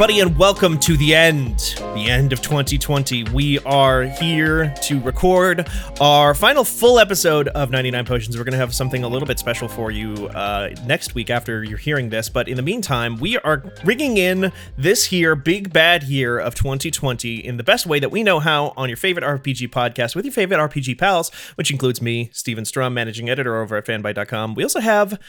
Everybody, and welcome to the end, the end of 2020. We are here to record our final full episode of 99 Potions. We're going to have something a little bit special for you uh, next week after you're hearing this. But in the meantime, we are ringing in this here big bad year of 2020 in the best way that we know how on your favorite RPG podcast with your favorite RPG pals, which includes me, Steven Strom, managing editor over at fanbyte.com. We also have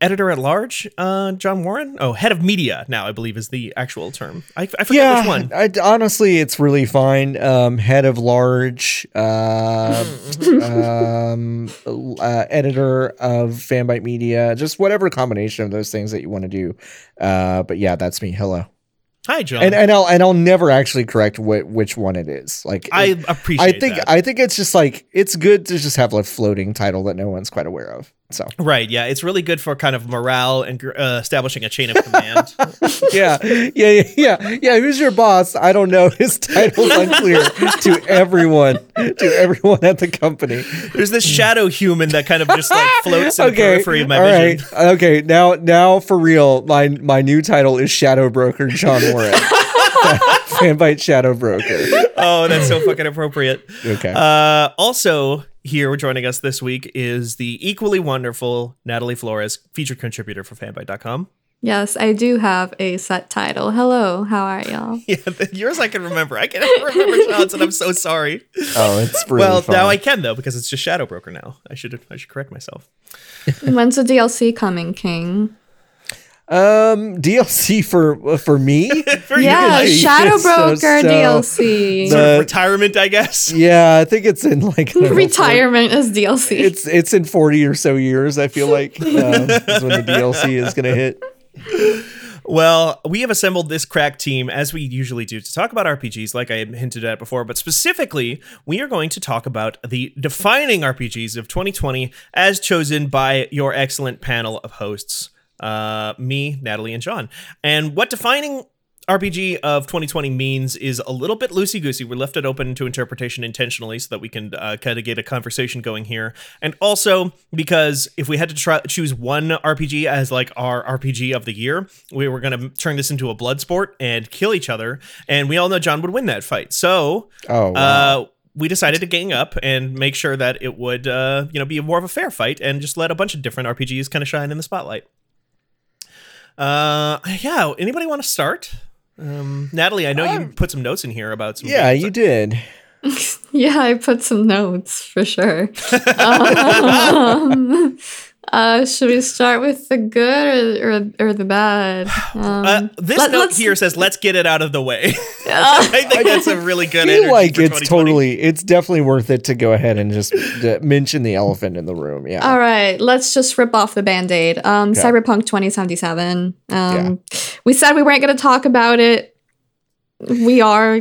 editor at large, uh, John Warren. Oh, head of media now, I believe is the actual term. I, I forget yeah, which one. I, honestly, it's really fine. Um, head of large, uh, um, uh, editor of Fanbyte Media, just whatever combination of those things that you want to do. Uh, but yeah, that's me. Hello. Hi, John. And and I'll and I'll never actually correct wh- which one it is. Like I appreciate I think that. I think it's just like it's good to just have a floating title that no one's quite aware of. So Right, yeah, it's really good for kind of morale and uh, establishing a chain of command. yeah, yeah, yeah, yeah, yeah. Who's your boss? I don't know. His title's unclear to everyone, to everyone at the company. There's this shadow human that kind of just like floats in the periphery of my all vision. right. Okay, now, now for real, my my new title is Shadow Broker John Warren. Fanbyte Shadow Broker. Oh, that's so fucking appropriate. Okay. Uh, also, here joining us this week is the equally wonderful Natalie Flores, featured contributor for fanbyte.com. Yes, I do have a set title. Hello, how are y'all? Yeah, yours I can remember. I can never remember Sean's, and I'm so sorry. oh, it's really well, fun. now I can though because it's just Shadow Broker now. I should I should correct myself. When's the DLC coming, King? Um DLC for for me. For you, Yeah, like, Shadow so- Broker so- DLC. sort of retirement, I guess. yeah, I think it's in like I don't know, Retirement as DLC. It's it's in forty or so years. I feel like um, is when the DLC is gonna hit. Well, we have assembled this crack team as we usually do to talk about RPGs, like I hinted at before, but specifically, we are going to talk about the defining RPGs of 2020 as chosen by your excellent panel of hosts, uh, me, Natalie, and John. And what defining RPG of 2020 means is a little bit loosey goosey. We left it open to interpretation intentionally so that we can uh, kind of get a conversation going here. And also because if we had to try choose one RPG as like our RPG of the year, we were going to turn this into a blood sport and kill each other. And we all know John would win that fight. So Oh, wow. uh, we decided to gang up and make sure that it would, uh, you know, be more of a fair fight and just let a bunch of different RPGs kind of shine in the spotlight. Uh, yeah. Anybody want to start? Um, Natalie, I know you put some notes in here about some. yeah, you did. yeah, I put some notes for sure. um, uh, should we start with the good or or, or the bad? Um, Uh, this let- note here says, "Let's get it out of the way." uh, I think that's a really good. I feel like for it's totally, it's definitely worth it to go ahead and just d- mention the elephant in the room. Yeah. All right, let's just rip off the band aid. Um, Okay. Cyberpunk 2077. Um, We said we weren't going to talk about it. We are.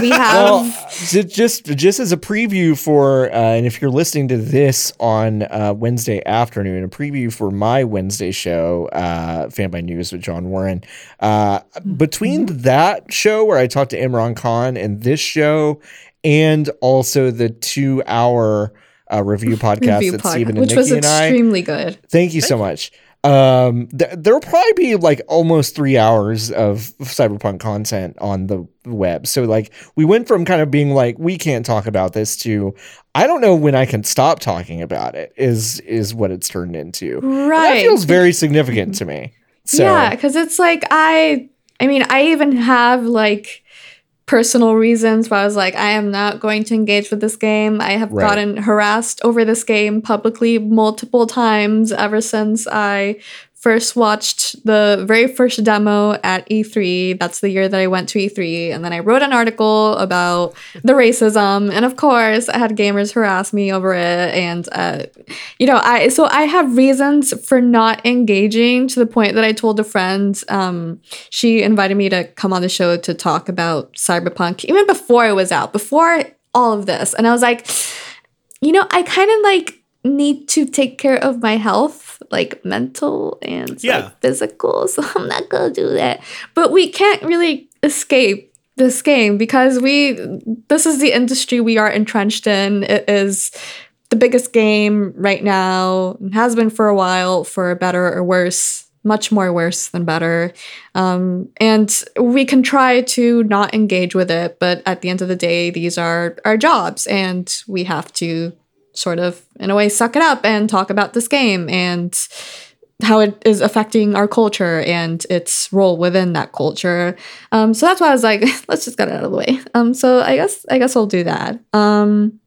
We have. well, just just as a preview for, uh, and if you're listening to this on uh, Wednesday afternoon, a preview for my Wednesday show, uh, Fanbyte News with John Warren. Uh, between that show where I talked to Imran Khan and this show, and also the two hour uh, review podcast review that podcast, Stephen and which was Nikki and I. extremely good. Thank you so much. Um, th- there'll probably be like almost three hours of cyberpunk content on the web. So like we went from kind of being like we can't talk about this to I don't know when I can stop talking about it. Is is what it's turned into. And Right. That feels very significant to me. So Yeah, because it's like I. I mean, I even have like personal reasons where I was like, I am not going to engage with this game. I have Right. gotten harassed over this game publicly multiple times ever since I first watched the very first demo at E3. That's the year that I went to E3. And then I wrote an article about the racism. And of course, I had gamers harass me over it. And, uh, you know, I, so I have reasons for not engaging to the point that I told a friend, um, she invited me to come on the show to talk about Cyberpunk even before it was out, before all of this. And I was like, you know, I kind of like need to take care of my health, like mental and Yeah. like physical. So I'm not gonna do that. But we can't really escape this game because we this is the industry we are entrenched in. It is the biggest game right now, and has been for a while, for better or worse. Much more worse than better. Um, and we can try to not engage with it, but at the end of the day, these are our jobs, and we have to sort of, in a way, suck it up and talk about this game and how it is affecting our culture and its role within that culture. Um, so that's why I was like, let's just get it out of the way. Um, so I guess I guess I'll do that. Um,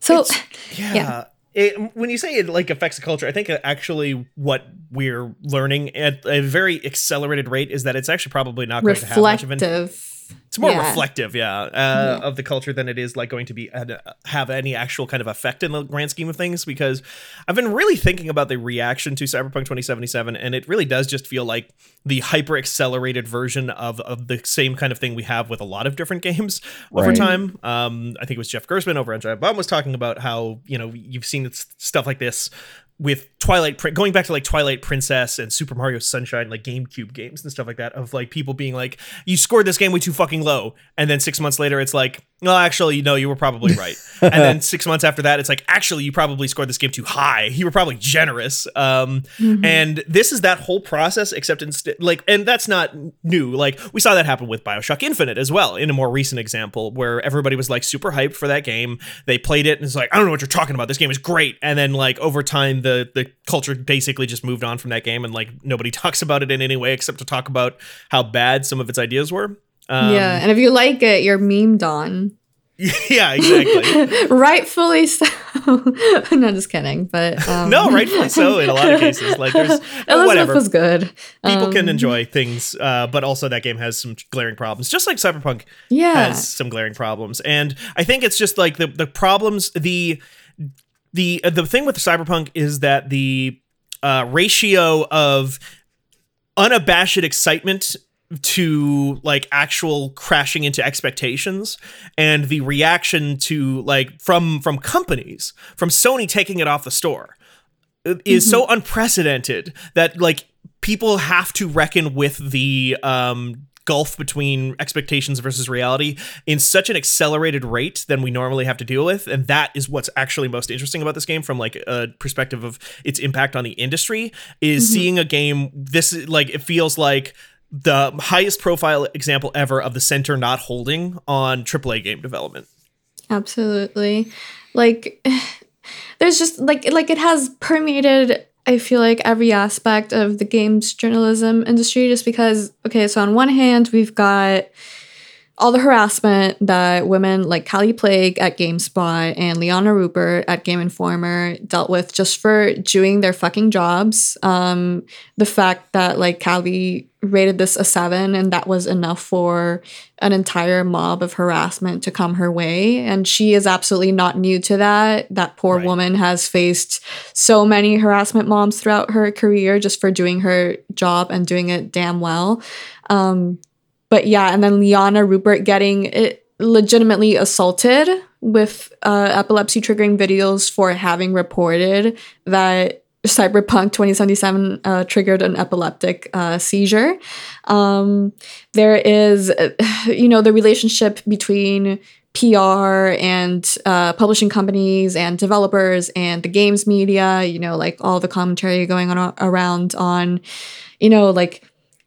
so It's- yeah. yeah. It, when you say it like affects the culture, I think actually what we're learning at a very accelerated rate is that it's actually probably not going to have much of an reflective. It's more Yeah. reflective, yeah, uh, of the culture than it is like going to be uh, have any actual kind of effect in the grand scheme of things. Because I've been really thinking about the reaction to Cyberpunk 2077, and it really does just feel like the hyper accelerated version of of the same kind of thing we have with a lot of different games over time. Um, I think it was Jeff Gerstmann over on Giant Bomb was talking about how you know you've seen stuff like this with Twilight, going back to like Twilight Princess and Super Mario Sunshine, like GameCube games and stuff like that, of like people being like, "You scored this game way too fucking low," and then six months later, it's like, "No, actually, no, you were probably right." and then six months after that, it's like, "Actually, you probably scored this game too high. You were probably generous." Um, and this is that whole process, except instead, like, and that's not new. Like we saw that happen with Bioshock Infinite as well, in a more recent example, where everybody was like super hyped for that game. They played it and it's like, "I don't know what you're talking about. This game is great." And then like over time, the the culture basically just moved on from that game, and like nobody talks about it in any way except to talk about how bad some of its ideas were. Um, yeah, and if you like it, you're memed on. yeah, exactly. Rightfully so. no, just kidding. But um, no, rightfully so in a lot of cases. Like there's Elizabeth whatever. was good. People can Um, enjoy things, uh, but also that game has some glaring problems, just like Cyberpunk Yeah. has some glaring problems. And I think it's just like the the problems the the uh, the thing with Cyberpunk is that the uh, ratio of unabashed excitement to like actual crashing into expectations and the reaction to like from from companies from Sony taking it off the store is so unprecedented that like people have to reckon with the um gulf between expectations versus reality in such an accelerated rate than we normally have to deal with. And that is what's actually most interesting about this game from like a perspective of its impact on the industry is seeing a game this like it feels like the highest profile example ever of the center not holding on AAA game development Absolutely. Like there's just like like it has permeated I feel like every aspect of the games journalism industry just because okay, so on one hand we've got all the harassment that women like Kallie Plagge at GameSpot and Liana Ruppert at Game Informer dealt with just for doing their fucking jobs. Um, the fact that like Kallie rated this a seven and that was enough for an entire mob of harassment to come her way. And she is absolutely not new to that. That poor Right. woman has faced so many harassment moms throughout her career just for doing her job and doing it damn well. Um, but yeah, and then Liana Ruppert getting it legitimately assaulted with uh, epilepsy triggering videos for having reported that Cyberpunk 2077 uh, triggered an epileptic uh, seizure. Um, there is, you know, the relationship between PR and uh, publishing companies and developers and the games media, you know, like all the commentary going on around on, you know, like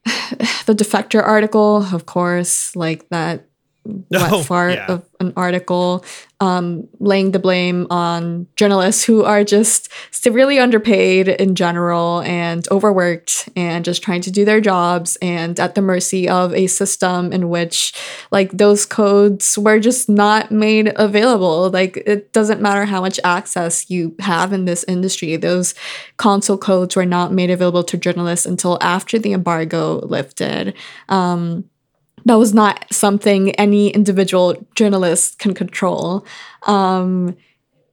the defector article, of course, like that Oh, fart yeah. of an article um, laying the blame on journalists who are just severely underpaid in general and overworked and just trying to do their jobs and at the mercy of a system in which like those codes were just not made available like it doesn't matter how much access you have in this industry those console codes were not made available to journalists until after the embargo lifted um, that was not something any individual journalist can control. Um,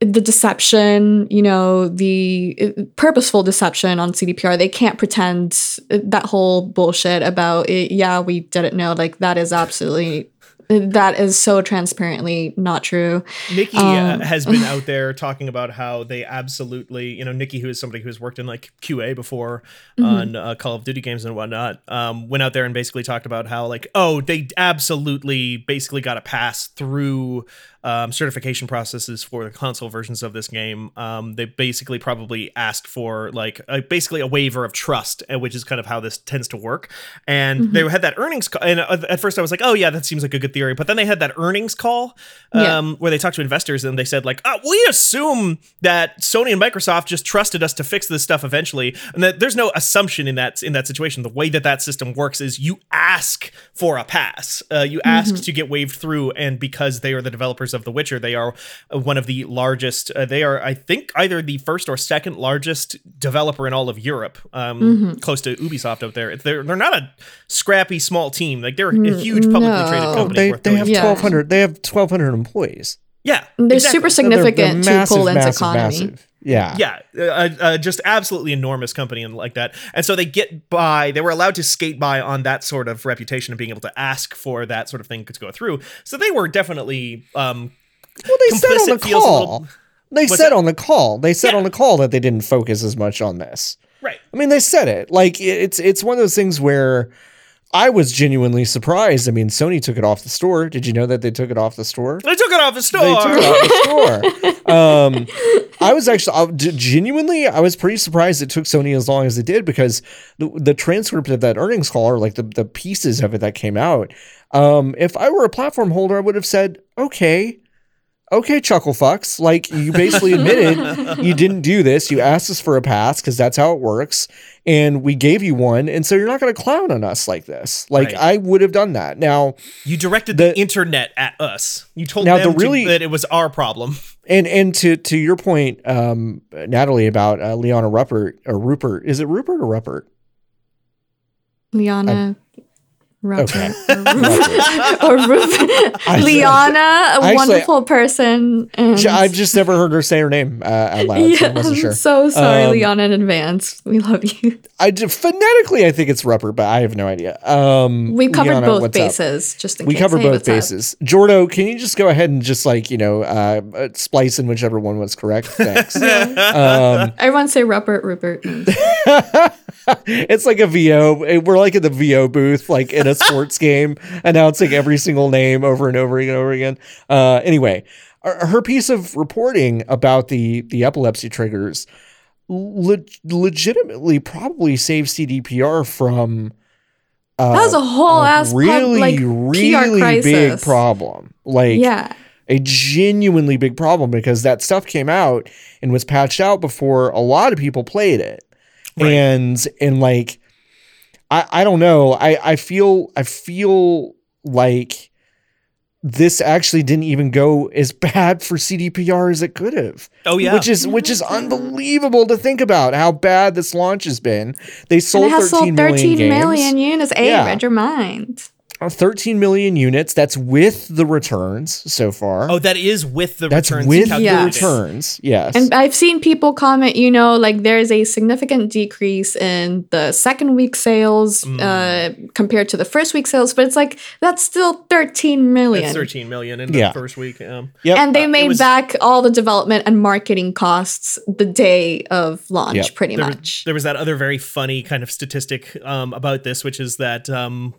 the deception, you know, the uh, purposeful deception on CDPR, they can't pretend that whole bullshit about it. Yeah, we didn't know. Like, that is absolutely, that is so transparently not true. Nikki Um, uh, has been out there talking about how they absolutely, you know, Nikki, who is somebody who has worked in like QA before Mm-hmm. on uh, Call of Duty games and whatnot, um, went out there and basically talked about how, like, oh, they absolutely basically got a pass through um, certification processes for the console versions of this game. Um, they basically probably asked for like a, basically a waiver of trust, uh, which is kind of how this tends to work. And they had that earnings call, and uh, at first I was like, oh yeah, that seems like a good theory. But then they had that earnings call Yeah. um, where they talked to investors and they said like, oh, we assume that Sony and Microsoft just trusted us to fix this stuff eventually, and that there's no assumption in that in that situation. The way that that system works is you ask for a pass, uh, you ask to get waived through, and because they are the developers of The Witcher, they are uh, one of the largest. Uh, they are, I think, either the first or second largest developer in all of Europe, um, close to Ubisoft out there. They're they're not a scrappy small team. Like they're a huge publicly no. traded Oh, company. they, they have billions. Yeah. twelve hundred. They have twelve hundred employees. yeah, They're exactly. super So they're- they're significant to Poland's massive, economy. massive. Yeah. yeah uh, uh, just absolutely enormous company and like that and so they get by they were allowed to skate by on that sort of reputation of being able to ask for that sort of thing to go through so they were definitely um Well, they said on the call. little- They said that? on the call. They said Yeah. on the call that they didn't focus as much on this. right I mean, they said it. Like it's it's one of those things where I was genuinely surprised. I mean, Sony took it off the store. Did you know that they took it off the store? they took it off the store They took it off the store. Um, I was actually I, genuinely I was pretty surprised it took Sony as long as it did because the, the transcript of that earnings call or like the the pieces of it that came out. Um, if I were a platform holder, I would have said, okay. Okay, chuckle fucks. Like you basically admitted you didn't do this. You asked us for a pass because that's how it works, and we gave you one. And so you're not going to clown on us like this. Like Right. I would have done that. Now, you directed the, The- internet at us you told Now, them the really- to, that it was our problem and and to to your point, um, Natalie about uh, Liana Rupert or Rupert. Is it Rupert or Rupert? Liana. Rupert. Okay. or Liana, a actually- wonderful person. And I've just never heard her say her name uh, out loud, so I yeah, wasn't I'm so sorry, Um, Liana, in advance. We love you. I phonetically, I think it's Rupert, but I have no idea. Um, We covered Liana, both what's up? bases, just in We case. covered Hey, both what's up? bases. Jordo, can you just go ahead and just like you know uh, uh, splice in whichever one was correct? Thanks. um, Everyone say Rupert, Rupert. it's like a VO. We're like in the VO booth, like in a sports game, announcing every single name over and over and over again. Uh, anyway, her piece of reporting about the the epilepsy triggers le- legitimately probably saved CDPR from. Uh, That was a whole ass pub- really, like, really big problem. Like, yeah. a genuinely big problem because that stuff came out and was patched out before a lot of people played it. Right. And and like I I don't know. I I feel I feel like this actually didn't even go as bad for CDPR as it could have. oh yeah Which is which is unbelievable to think about how bad this launch has been. They And sold it has 13 sold million 13 games. million units. Hey, Yeah. read your mind. Uh, 13 million units. That's with the returns so far. oh that is with the That's returns with the returns. Yes. And I've seen people comment, you know, like there's a significant decrease in the second week sales Mm. uh, compared to the first week sales, but it's like that's still 13 million. It's 13 million in the Yeah. first week um Yep. And they Uh, made was- back all the development and marketing costs the day of launch, Yep. pretty there, much. Was, there was that other very funny kind of statistic um, about this, which is that um,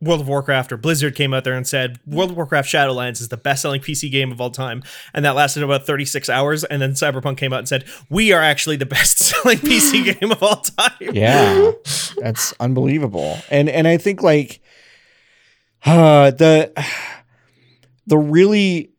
World of Warcraft or Blizzard came out there and said World of Warcraft Shadowlands is the best-selling PC game of all time, and that lasted about 36 hours. And then Cyberpunk came out and said we are actually the best-selling PC game of all time. yeah. That's unbelievable. And and I think like uh the the really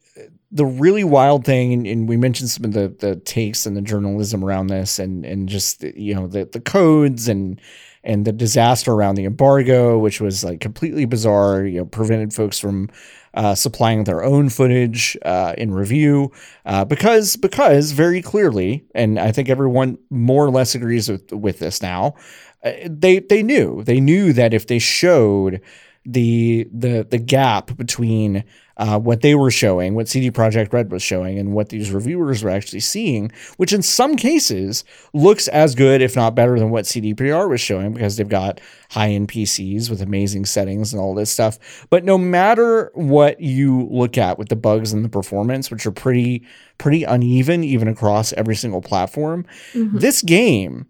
the really wild thing, and, and, we mentioned some of the the takes and the journalism around this, and and just you know the the codes and and the disaster around the embargo, which was like completely bizarre. You know, prevented folks from uh, supplying their own footage uh, in review uh, because because very clearly, and I think everyone more or less agrees with with this now. Uh, they they knew they knew that if they showed the the the gap between uh, what they were showing, what CD Projekt Red was showing, and what these reviewers were actually seeing, which in some cases looks as good, if not better, than what CDPR was showing because they've got high end PCs with amazing settings and all this stuff. But no matter what you look at with the bugs and the performance, which are pretty pretty uneven even across every single platform, mm-hmm. this game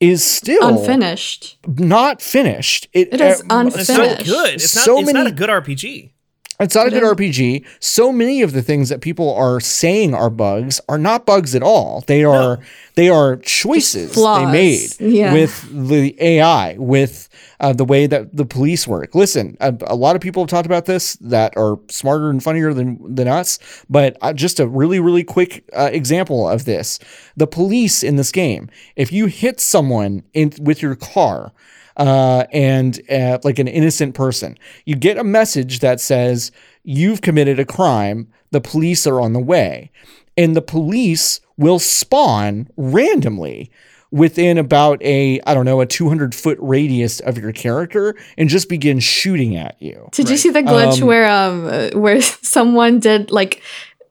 is still unfinished. Not finished. It, it is uh, unfinished. It's so good. It's not, so it's many, not a good RPG. It's not a good RPG. So many of the things that people are saying are bugs are not bugs at all. They are no. they are choices they made yeah. with the AI, with uh, the way that the police work. Listen, a, a, lot of people have talked about this that are smarter and funnier than than us. But uh, just a really really quick uh, example of this: the police in this game. If you hit someone in with your car uh, and uh, like an innocent person. You get a message that says, You've committed a crime. The police are on the way. And the police will spawn randomly within about a I don't know a 200 foot radius of your character and just begin shooting at you. Did right. you see the glitch um, where um where someone did like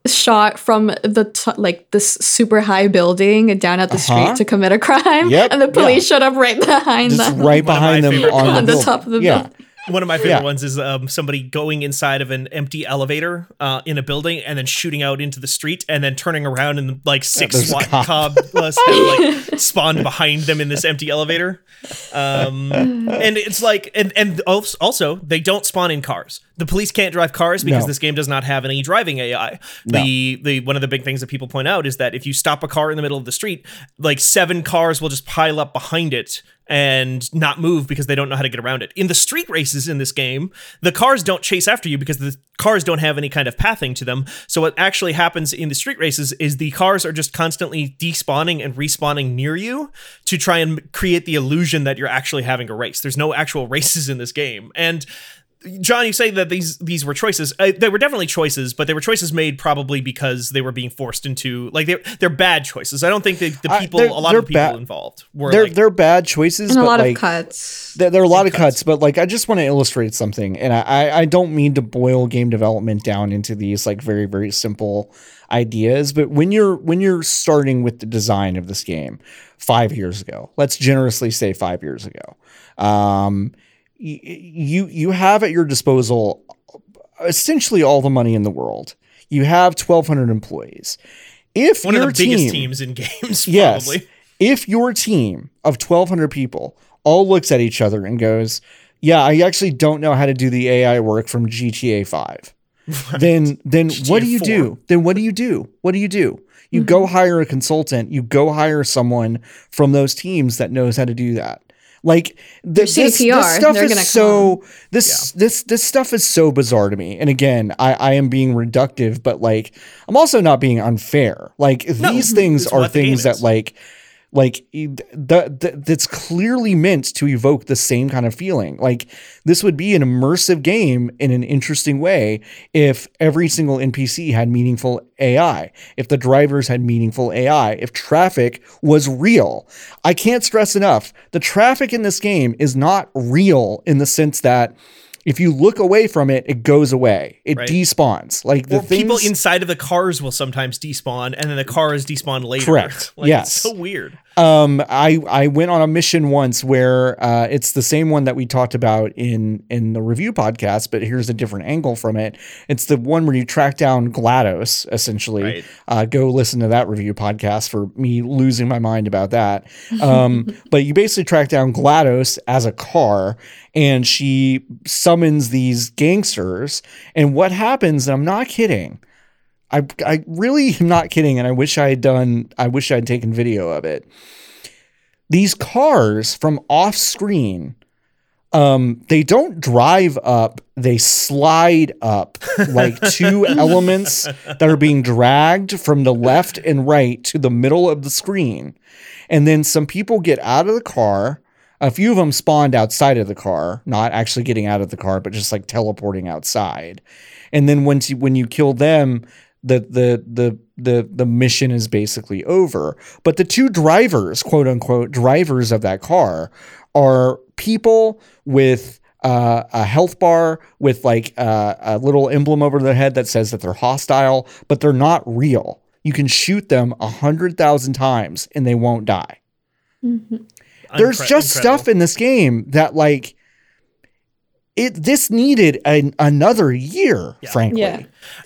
shot from the t- like this super high building down at the uh-huh. street to commit a crime. Yep. And the police yeah. showed up right behind Just them. Right behind them on, on the, the top of the yeah. building. One of my favorite yeah. ones is um, somebody going inside of an empty elevator uh, in a building and then shooting out into the street and then turning around and like six yeah, SWAT cops have like spawned behind them in this empty elevator. Um, and it's like, and and also they don't spawn in cars. The police can't drive cars because no. this game does not have any driving AI. No. The the one of the big things that people point out is that if you stop a car in the middle of the street, like seven cars will just pile up behind it and not move because they don't know how to get around it. In the street races in this game, the cars don't chase after you because the cars don't have any kind of pathing to them. So what actually happens in the street races is the cars are just constantly despawning and respawning near you to try and create the illusion that you're actually having a race. There's no actual races in this game. And John, you say that these these were choices. Uh, they were definitely choices, but they were choices made probably because they were being forced into like they're they're bad choices. I don't think the the people, uh, a lot of people ba- involved were they're like, they're bad choices, and a lot like, of cuts. There, there are a lot of cuts. cuts, but like I just want to illustrate something, and I I don't mean to boil game development down into these like very very simple ideas, but when you're when you're starting with the design of this game five years ago, let's generously say five years ago. Um, you you have at your disposal essentially all the money in the world. You have 1,200 employees. If one of the team, biggest teams in games, yes. If your team of 1,200 people all looks at each other and goes, "Yeah, I actually don't know how to do the AI work from GTA 5," right. then then GTA what do you 4. do? Then what do you do? What do you do? You mm-hmm. go hire a consultant. You go hire someone from those teams that knows how to do that. Like the, this, this, stuff is so this yeah. this this stuff is so bizarre to me. And again, I, I am being reductive, but like I'm also not being unfair. Like no, these things are things that like like that that's clearly meant to evoke the same kind of feeling. Like this would be an immersive game in an interesting way if every single npc had meaningful ai if the drivers had meaningful ai if traffic was real. I can't stress enough the traffic in this game is not real in the sense that if you look away from it, it goes away. It right. despawns. Like the things, people inside of the cars will sometimes despawn, and then the cars despawn later. Correct. Like, yes. so weird. Um, I I went on a mission once where uh, it's the same one that we talked about in in the review podcast, but here's a different angle from it. It's the one where you track down Glados. Essentially, right. uh, go listen to that review podcast for me losing my mind about that. Um, but you basically track down Glados as a car, and she summons these gangsters. And what happens? And I'm not kidding I I really am not kidding, and I wish I had done. I wish I had taken video of it. These cars from off screen um, they don't drive up, they slide up like two elements that are being dragged from the left and right to the middle of the screen. And then some people get out of the car. A few of them spawned outside of the car, not actually getting out of the car, but just like teleporting outside. And then once you when you kill them, the the the the the mission is basically over. But the two drivers, quote unquote, drivers of that car are people with uh, a health bar with like uh, a little emblem over their head that says that they're hostile, but they're not real. You can shoot them a hundred thousand times and they won't die. Mhm. There's Incre- just incredible. stuff in this game that like it. This needed an, another year, Yeah. frankly. Yeah,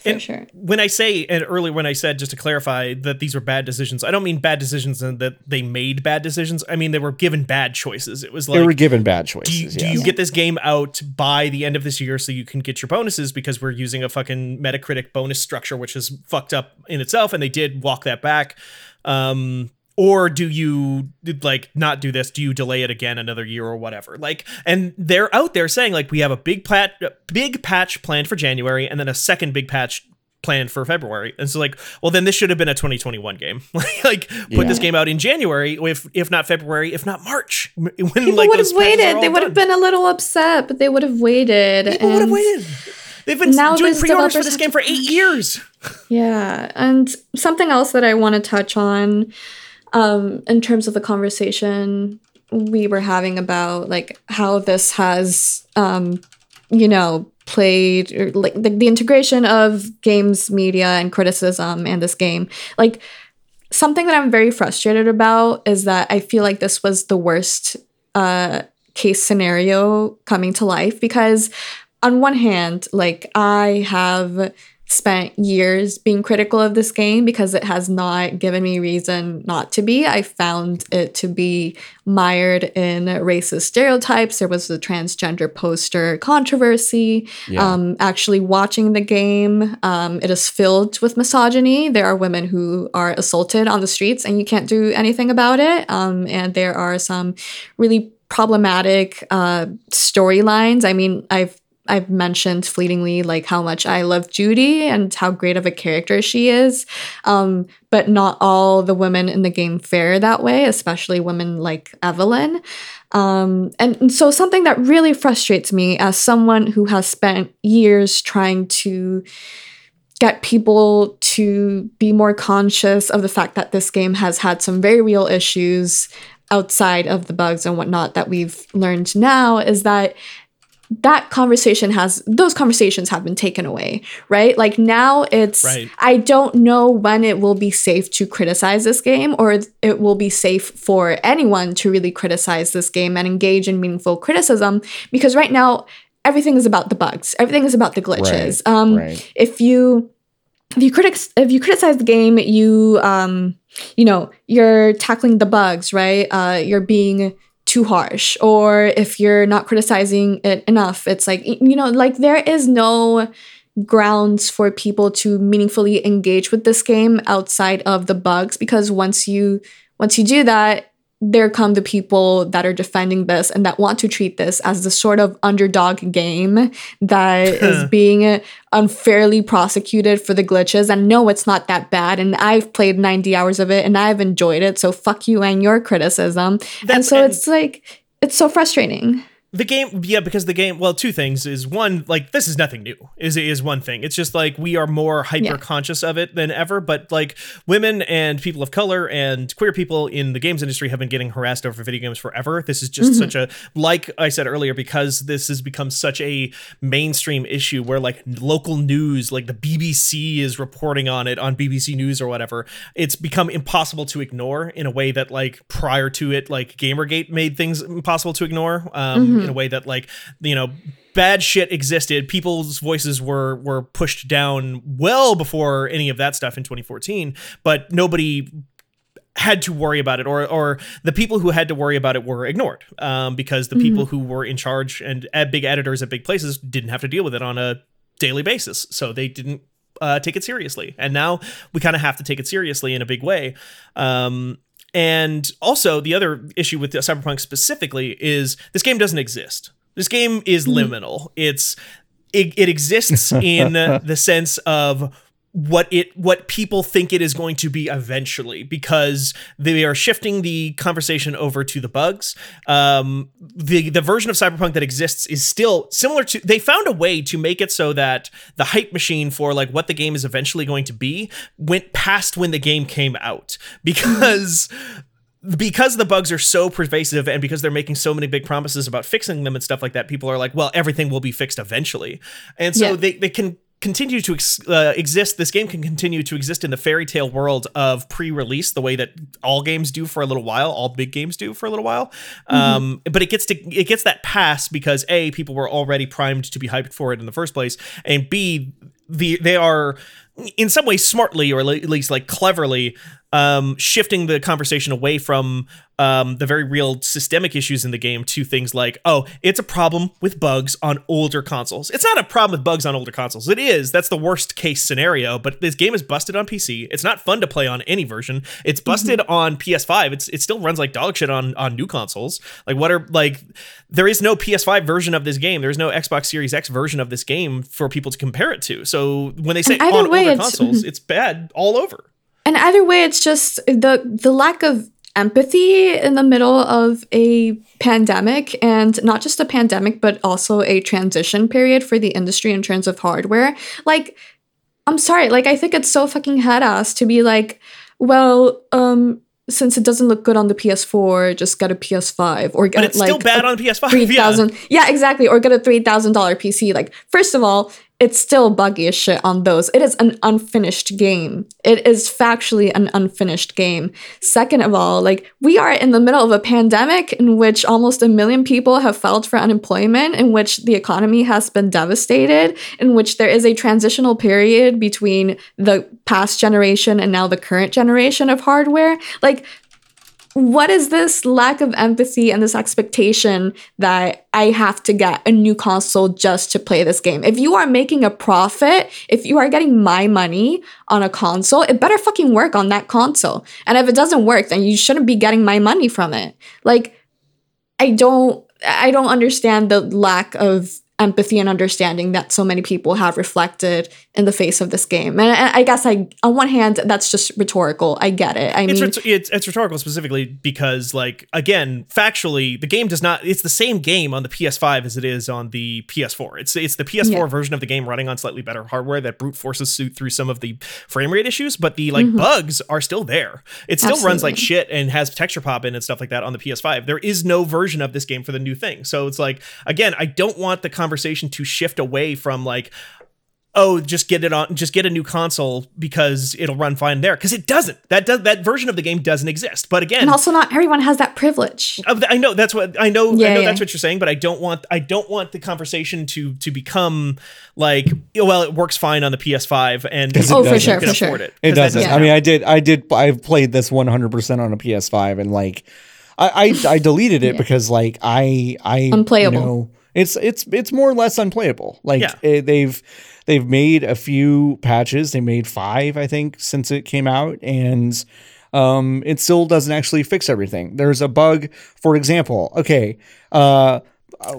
for And sure. when I say and earlier when I said just to clarify that these were bad decisions, I don't mean bad decisions and that they made bad decisions. I mean they were given bad choices. It was like They were given bad do you, choices. do you get this game out by the end of this year so you can get your bonuses because we're using a fucking Metacritic bonus structure which is fucked up in itself and they did walk that back. Um or do you like not do this? Do you delay it again another year or whatever? Like, and they're out there saying like we have a big plat, big patch planned for January, and then a second big patch planned for February. And so like, well, then this should have been a 2021 game. like, put this game out in January, if if not February, if not March. When People like would have waited. They would have been a little upset, but they would have waited. People would have and- waited. They've been Now doing pre-orders for this game for eight years. Yeah, and something else that I want to touch on, um, in terms of the conversation we were having about like how this has, um, you know, played or like the, the integration of games media and criticism and this game, like something that I'm very frustrated about is that I feel like this was the worst uh, case scenario coming to life because, on one hand, like I have spent years being critical of this game because it has not given me reason not to be. I found it to be mired in racist stereotypes. There was the transgender poster controversy. Yeah. Um, actually, watching the game, um, it is filled with misogyny. There are women who are assaulted on the streets, and you can't do anything about it. Um, and there are some really problematic uh, storylines. I mean, I've I've mentioned fleetingly like how much I love Judy and how great of a character she is. Um, but not all the women in the game fare that way, especially women like Evelyn. Um, and, and so something that really frustrates me as someone who has spent years trying to get people to be more conscious of the fact that this game has had some very real issues outside of the bugs and whatnot that we've learned now is that that conversation has those conversations have been taken away right? Like now it's Right. i don't know when it will be safe to criticize this game or it will be safe for anyone to really criticize this game and engage in meaningful criticism because right now everything is about the bugs. Everything is about the glitches. Right, um right. if you if you critics if you criticize the game you um you know you're tackling the bugs right? Uh you're being too harsh or if you're not criticizing it enough it's like you know like there is no grounds for people to meaningfully engage with this game outside of the bugs because once you once you do that there come the people that are defending this and that want to treat this as the sort of underdog game that is being unfairly prosecuted for the glitches. And no it's not that bad. And I've played 90 hours of it and I've enjoyed it. So fuck you and your criticism. And so it's like it's so frustrating the game yeah because the game well two things is one like this is nothing new is is one thing. It's just like we are more hyper Yeah. conscious of it than ever but like women and people of color and queer people in the games industry have been getting harassed over video games forever. This is just such a like i said earlier because this has become such a mainstream issue where like local news like the bbc is reporting on it on bbc news or whatever it's become impossible to ignore in a way that like prior to it like gamergate made things impossible to ignore. Um in a way that like you know bad shit existed. People's voices were were pushed down well before any of that stuff in 2014 but nobody had to worry about it or or the people who had to worry about it were ignored um, because the people who were in charge and uh, big editors at big places didn't have to deal with it on a daily basis so they didn't uh, take it seriously. And now we kind of have to take it seriously in a big way. Um, and also the other issue with cyberpunk specifically is this game doesn't exist This game is hmm. liminal. It's it, it exists in the sense of what it what people think it is going to be eventually because they are shifting the conversation over to the bugs um the the version of cyberpunk that exists is still similar to they found a way to make it so that the hype machine for like what the game is eventually going to be went past when the game came out because because the bugs are so pervasive and because they're making so many big promises about fixing them and stuff like that, people are like, well, everything will be fixed eventually. And so Yeah. they, they can continue to ex- uh, exist. This game can continue to exist in the fairy tale world of pre release, the way that all games do for a little while, all big games do for a little while. Um, but it gets to it gets that pass because A, people were already primed to be hyped for it in the first place, and B, the they are in some ways smartly or at least like cleverly um, shifting the conversation away from um, the very real systemic issues in the game to things like, oh, it's a problem with bugs on older consoles. It's not a problem with bugs on older consoles. It is. That's the worst case scenario. But this game is busted on PC. It's not fun to play on any version. It's busted on PS5. It's it still runs like dog shit on on new consoles. Like what are like there is no PS5 version of this game. There is no Xbox Series X version of this game for people to compare it to. So when they say on older consoles, it's bad all over. And either way, it's just the the lack of empathy in the middle of a pandemic and not just a pandemic but also a transition period for the industry in terms of hardware like i'm sorry like i think it's so fucking head ass to be like well um since it doesn't look good on the ps4 just get a ps5 or get But it's like still bad a on PS5. three yeah. Yeah. exactly. Or get a three thousand dollar PC. Like, first of all, it's still buggy as shit on those. It is an unfinished game. It is factually an unfinished game. Second of all, like we are in the middle of a pandemic in which almost a million people have filed for unemployment, in which the economy has been devastated, in which there is a transitional period between the past generation and now the current generation of hardware. Like what is this lack of empathy and this expectation that I have to get a new console just to play this game? If you are making a profit, if you are getting my money on a console, it better fucking work on that console. And if it doesn't work, then you shouldn't be getting my money from it. Like I don't I don't understand the lack of empathy and understanding that so many people have reflected in the face of this game. And I, I guess I on one hand that's just rhetorical. I get it. I It's, mean ret- it's it's rhetorical specifically because like again factually the game does not it's the same game on the PS5 as it is on the PS4 it's it's the PS4 Yeah. version of the game running on slightly better hardware that brute forces su- through some of the frame rate issues but the like bugs are still there it still runs like Mm-hmm. Shit and has texture pop in and stuff like that on the PS5 there is no version of this game for the new thing so it's like again I don't want the conversation to shift away from like oh just get it on just get a new console because it'll run fine there because it doesn't that does that version of the game doesn't exist but again and also not everyone has that privilege. I know that's what I know. I know yeah. that's what you're saying, but I don't want I don't want the conversation to to become like well, it works fine on the PS5 and it Oh, for doesn't. sure, for sure. afford it. It 'Cause that doesn't. Yeah. I mean, I did. I did. I've played this 100% on a PS5, and like, I I, I deleted it Yeah. because like I I Unplayable. You know, it's it's it's more or less unplayable. Like Yeah. eh, they've they've made a few patches. They made five, I think, since it came out, and um, it still doesn't actually fix everything. There's a bug, for example. Okay. Uh,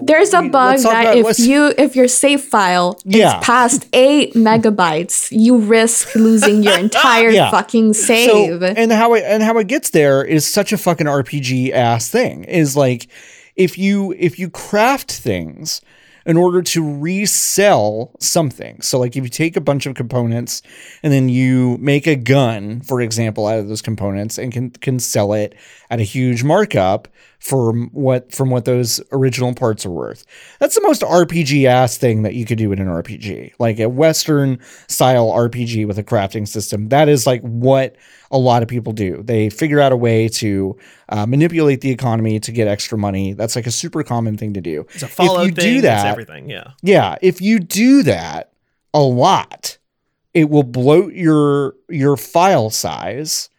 There's a bug that about- if let's- you if your save file Yeah. is past eight megabytes, you risk losing your entire Yeah. fucking save. So, and how it and how it gets there is such a fucking RPG ass thing. Is like if you if you craft things in order to resell something. So like if you take a bunch of components and then you make a gun, for example, out of those components and can can sell it at a huge markup for what from what those original parts are worth. That's the most RPG ass thing that you could do in an RPG. Like a western style RPG with a crafting system. That is like what a lot of people do. They figure out a way to uh, manipulate the economy to get extra money. That's like a super common thing to do. It's a Fallout if you thing. do it's that, everything. Yeah. yeah, if you do that a lot, it will bloat your your file size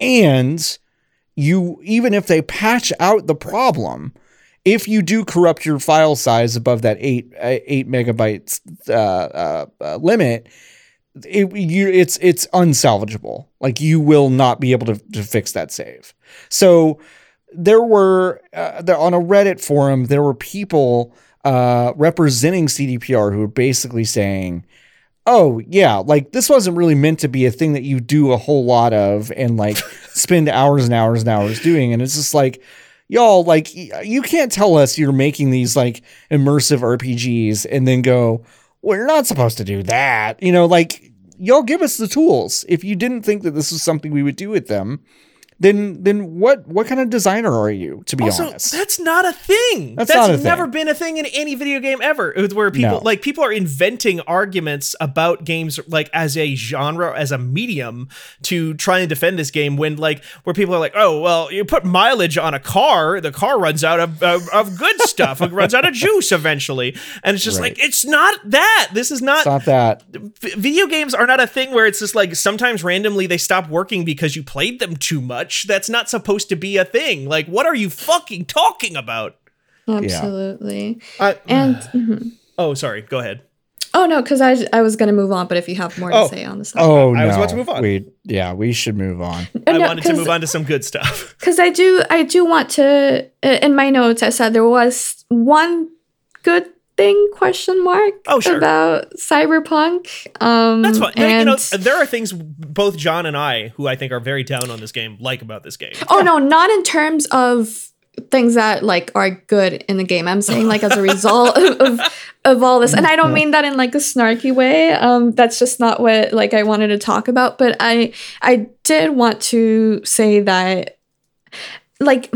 and you even if they patch out the problem, if you do corrupt your file size above that 8 uh, 8 megabytes uh, uh, uh, limit, it, you it's it's unsalvageable. Like you will not be able to, to fix that save. So there were uh, there on a Reddit forum there were people uh, representing CDPR who are basically saying, "Oh yeah, like this wasn't really meant to be a thing that you do a whole lot of and like spend hours and hours and hours doing." And it's just like, y'all, like you can't tell us you're making these like immersive RPGs and then go, "Well, you're not supposed to do that." You know, like y'all give us the tools. If you didn't think that this was something we would do with them, then then what what kind of designer are you? To be also, honest, that's not a thing. That's not a thing. never been a thing in any video game ever. Uh, where people No. like people are inventing arguments about games like as a genre, as a medium to try and defend this game. When like where people are like, oh well, you put mileage on a car, the car runs out of of, of good stuff. it runs out of juice eventually, and it's just Right. like it's not that. This is not it's not that. video games are not a thing where it's just like sometimes randomly they stop working because you played them too much. That's not supposed to be a thing. Like, what are you fucking talking about? Absolutely. I, And mhm. oh, sorry. Go ahead. oh no, because I I was gonna move on, but if you have more to Oh. say on the subject, Oh I was about to move on. We yeah, we should move on. I wanted to move on to some good stuff. because I do I do want to uh, in my notes I said there was one good thing question mark Oh, sure. about cyberpunk um That's fine. you know, and- there are things both John and I, who I think are very down on this game, like about this game. oh no not in terms of things that like are good in the game i'm saying like as a result of, of of all this and i don't mean that in like a snarky way um that's just not what like i wanted to talk about but i i did want to say that like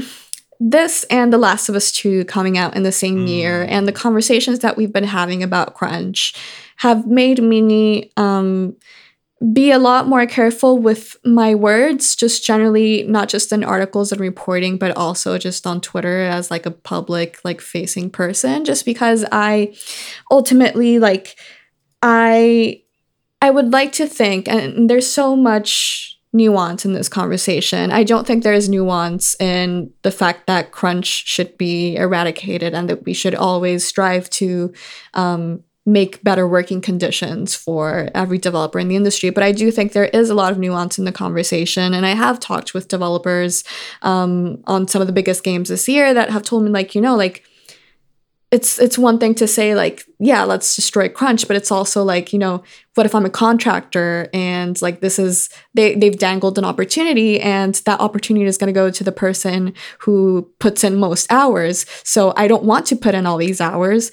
this and The Last of Us 2 coming out in the same year and the conversations that we've been having about crunch have made me um be a lot more careful with my words just generally not just in articles and reporting but also just on Twitter as like a public like facing person just because I ultimately like I I would like to think and there's so much nuance in this conversation. I don't think there is nuance in the fact that crunch should be eradicated and that we should always strive to um, make better working conditions for every developer in the industry. But I do think there is a lot of nuance in the conversation. And I have talked with developers um, on some of the biggest games this year that have told me, like, you know, like, it's it's one thing to say like yeah let's destroy crunch but it's also like you know what if i'm a contractor and like this is they they've dangled an opportunity and that opportunity is going to go to the person who puts in most hours. So i don't want to put in all these hours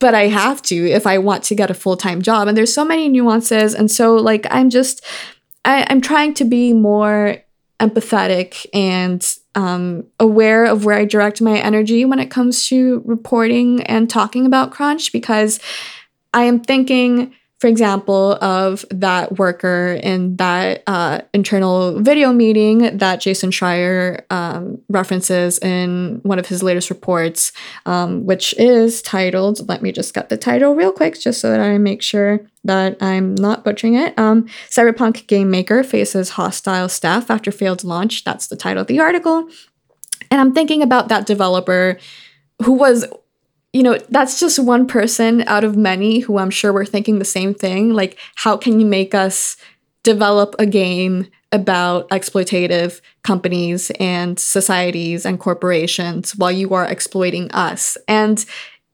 but i have to if i want to get a full-time job. And there's so many nuances. And so like i'm just I, i'm trying to be more empathetic and um, aware of where I direct my energy when it comes to reporting and talking about crunch because I am thinking, for example, of that worker in that uh, internal video meeting that Jason Schreier um, references in one of his latest reports, um, which is titled, let me just get the title real quick just so that I make sure that I'm not butchering it. Um, Cyberpunk Game Maker faces hostile staff after failed launch. That's the title of the article. And I'm thinking about that developer who was, you know, that's just one person out of many who I'm sure were thinking the same thing. Like, how can you make us develop a game about exploitative companies and societies and corporations while you are exploiting us? And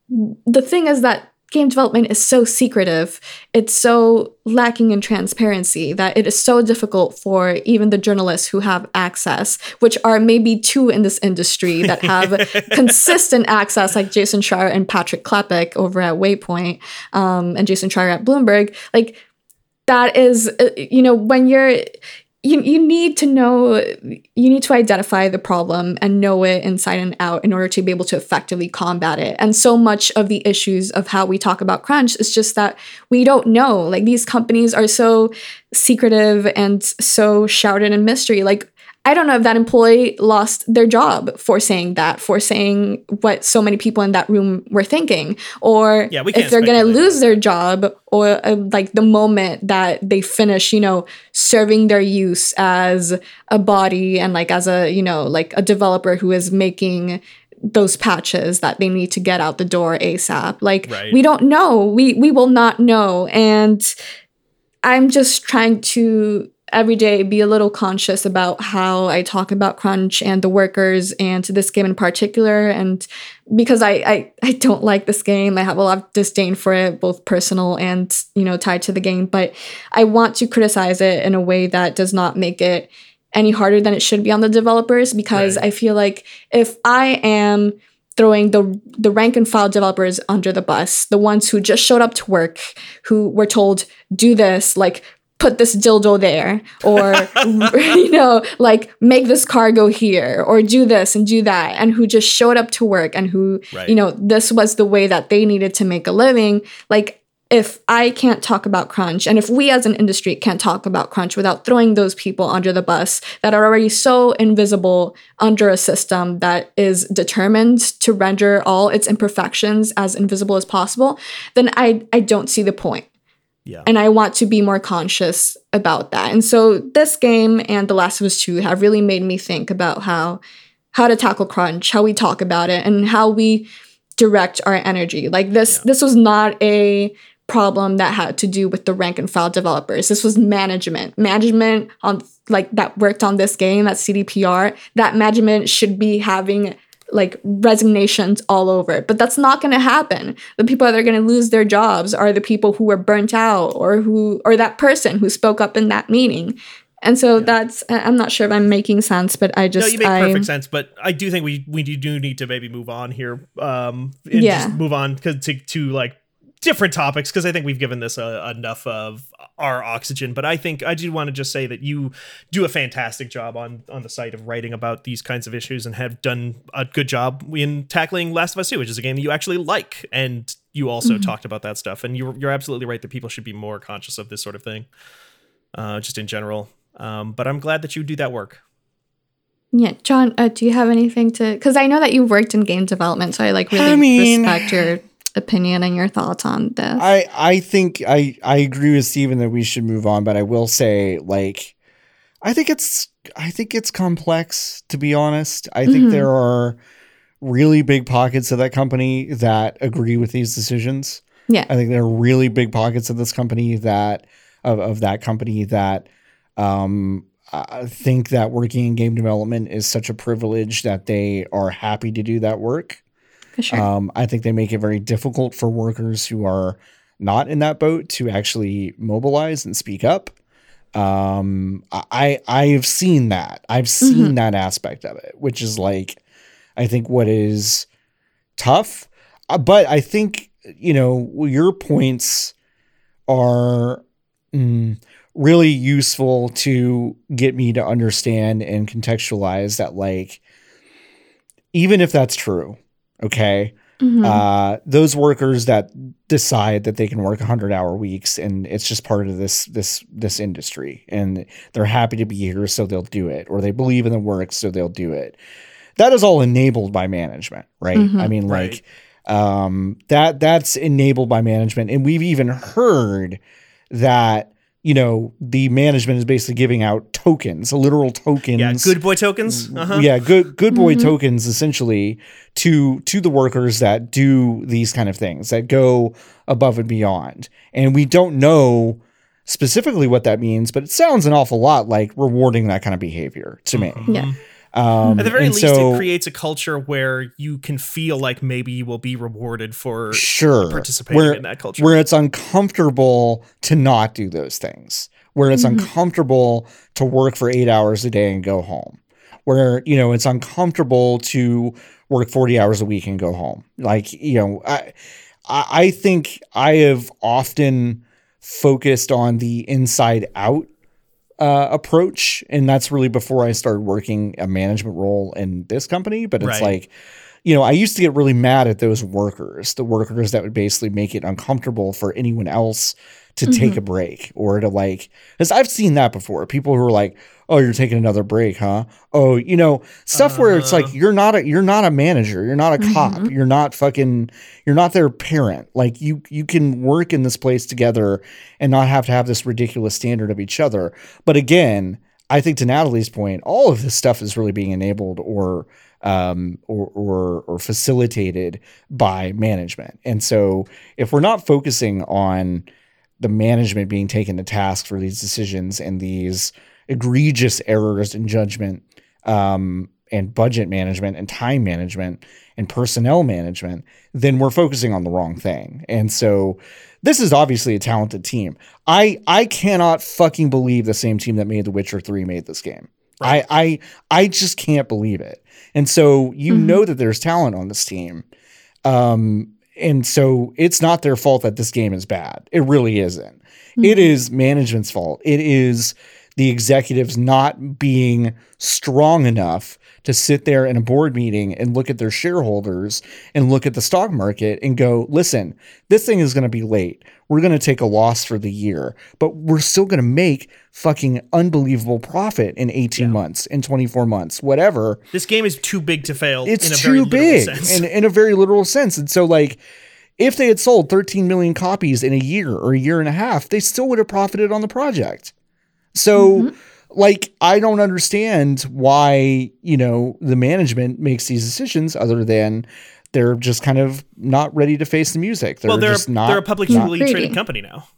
the thing is that game development is so secretive it's so lacking in transparency that it is so difficult for even the journalists who have access which are maybe two in this industry that have consistent access like jason schreier and patrick klepek over at waypoint um, and jason schreier at bloomberg. Like that is uh, you know when you're you, you need to know you need to identify the problem and know it inside and out in order to be able to effectively combat it. And so much of the issues of how we talk about crunch is just that we don't know. Like these companies are so secretive and so shrouded in mystery. Like I don't know if that employee lost their job for saying that, for saying what so many people in that room were thinking, or Yeah, if they're going to lose their job, or uh, like the moment that they finish, you know, serving their use as a body and like as a, you know, like a developer who is making those patches that they need to get out the door ASAP. Like Right. we don't know. We we will not know. And I'm just trying to every day be a little conscious about how I talk about crunch and the workers and this game in particular. And because I, I, I don't like this game, I have a lot of disdain for it, both personal and, you know, tied to the game. But I want to criticize it in a way that does not make it any harder than it should be on the developers because Right. I feel like if I am throwing the the rank and file developers under the bus, the ones who just showed up to work, who were told do this, like put this dildo there or you know like make this car go here or do this and do that and who just showed up to work and who Right. you know this was the way that they needed to make a living like if I can't talk about crunch and if we as an industry can't talk about crunch without throwing those people under the bus that are already so invisible under a system that is determined to render all its imperfections as invisible as possible, then I, I don't see the point. Yeah. And I want to be more conscious about that. And so this game and The Last of Us 2 have really made me think about how how to tackle crunch, how we talk about it, and how we direct our energy. Like this this was not a problem that had to do with the rank and file developers. This was management. Management on like that worked on this game, at CDPR, that management should be having like resignations all over. But that's not going to happen. The people that are going to lose their jobs are the people who were burnt out or who or that person who spoke up in that meeting. And so that's I- I'm not sure if I'm making sense, but I just no, you make I, perfect sense, but I do think we we do- need to maybe move on here. Um, and Yeah. just move on to to like different topics because I think we've given this uh, enough of our oxygen. But I think I do want to just say that you do a fantastic job on on the site of writing about these kinds of issues and have done a good job in tackling Last of Us Two, which is a game that you actually like, and you also Mm-hmm. talked about that stuff. And you're you're absolutely right that people should be more conscious of this sort of thing, uh, just in general. Um, but I'm glad that you do that work. Yeah, John, uh, do you have anything to? Because I know that you worked in game development, so I like really I mean- respect your opinion and your thoughts on this. I I think I I agree with Steven that we should move on, but I will say like I think it's I think it's complex to be honest. I think Mhm. there are really big pockets of that company that agree with these decisions. yeah, I think there are really big pockets of this company that of, of that company that um I think that working in game development is such a privilege that they are happy to do that work. For sure. Um, I think they make it very difficult for workers who are not in that boat to actually mobilize and speak up. Um, I I've seen that. I've seen that aspect of it, which is like, I think what is tough. Uh, but I think you know your points are mm, really useful to get me to understand and contextualize that like even if that's true okay Mhm. uh, those workers that decide that they can work 100 hour weeks and it's just part of this this this industry and they're happy to be here so they'll do it or they believe in the work so they'll do it that is all enabled by management right Mhm. i mean Right. like um that that's enabled by management and we've even heard that you know the management is basically giving out tokens literal tokens Yeah, good boy tokens. Uh-huh. yeah good good boy Mhm. tokens essentially to to the workers that do these kind of things that go above and beyond and we don't know specifically what that means but it sounds an awful lot like rewarding that kind of behavior to me Yeah. um At the very least, so- it creates a culture where you can feel like maybe you will be rewarded for sure participating where, in that culture. where it's uncomfortable to not do those things where it's Mhm. uncomfortable to work for eight hours a day and go home where you know it's uncomfortable to work 40 hours a week and go home like you know i i I think i have often focused on the inside out uh, approach and that's really before i started working a management role in this company but it's Right. like you know, I used to get really mad at those workers, the workers that would basically make it uncomfortable for anyone else to take a break or to like, because I've seen that before. People who are like, "Oh, you're taking another break, huh?" Oh, you know, stuff where it's like Uh-huh. you're not a you're not a manager, you're not a cop, Mhm. you're not fucking, you're not their parent. Like you you can work in this place together and not have to have this ridiculous standard of each other. But again, I think to Natalie's point, all of this stuff is really being enabled or um, or, or or facilitated by management. And so, if we're not focusing on the management being taken to task for these decisions and these egregious errors in judgment um, and budget management and time management and personnel management, then we're focusing on the wrong thing. And so this is obviously a talented team. I I cannot fucking believe the same team that made The Witcher 3 made this game. I I I just can't believe it. And so you Mhm. know that there's talent on this team. Um and so it's not their fault that this game is bad. It really isn't. It Mhm. is management's fault. It is the executives not being strong enough to sit there in a board meeting and look at their shareholders and look at the stock market and go, listen, this thing is going to be late. We're going to take a loss for the year, but we're still going to make fucking unbelievable profit in 18 Yeah. months, in 24 months, whatever This game is too big to fail. it's in a too big sense. in, in a very literal sense. And so, like, if they had sold 13 million copies in a year or a year and a half, they still would have profited on the project. So, Mhm. like, I don't understand why, you know, the management makes these decisions other than they're just kind of not ready to face the music. They're well, they're just not. they're a publicly not traded company now.